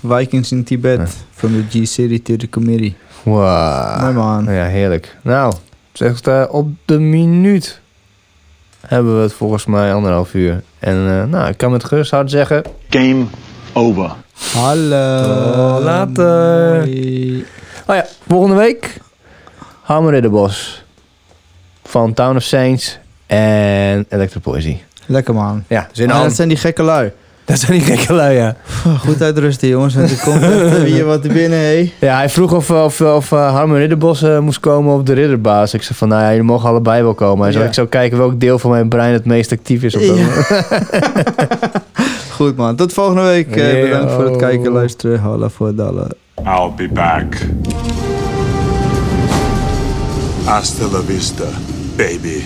Vikings in Tibet. From the G-City to the committee. Wow. Mooi man. Ja, heerlijk. Nou, zegt eh, op de minuut hebben we het volgens mij anderhalf uur. En eh, nou, ik kan met gerust hart zeggen... Game over. Hallo. Later. Hoi. Oh ja, volgende week Hammer Ridderbos van Town of Saints en Electropoesie. Lekker man. Ja, zin Ah, aan. dat zijn die gekke lui. Dat zijn die gekke lui, ja. Goed uitrusten jongens. Want er komt echt weer wat er binnen, hé. Ja, hij vroeg of, of, of uh, Harmer Ridderbos eh, moest komen of de Ridderbaas. Ik zei van, nou ja, jullie mogen allebei wel komen. Hij zei, Ja. ik zou kijken welk deel van mijn brein het meest actief is op dat Ja. moment. Goed man. Tot volgende week. Eh, Yo. bedankt voor het kijken en luisteren. Holla voor Dalle. I'll be back. Hasta la vista, baby.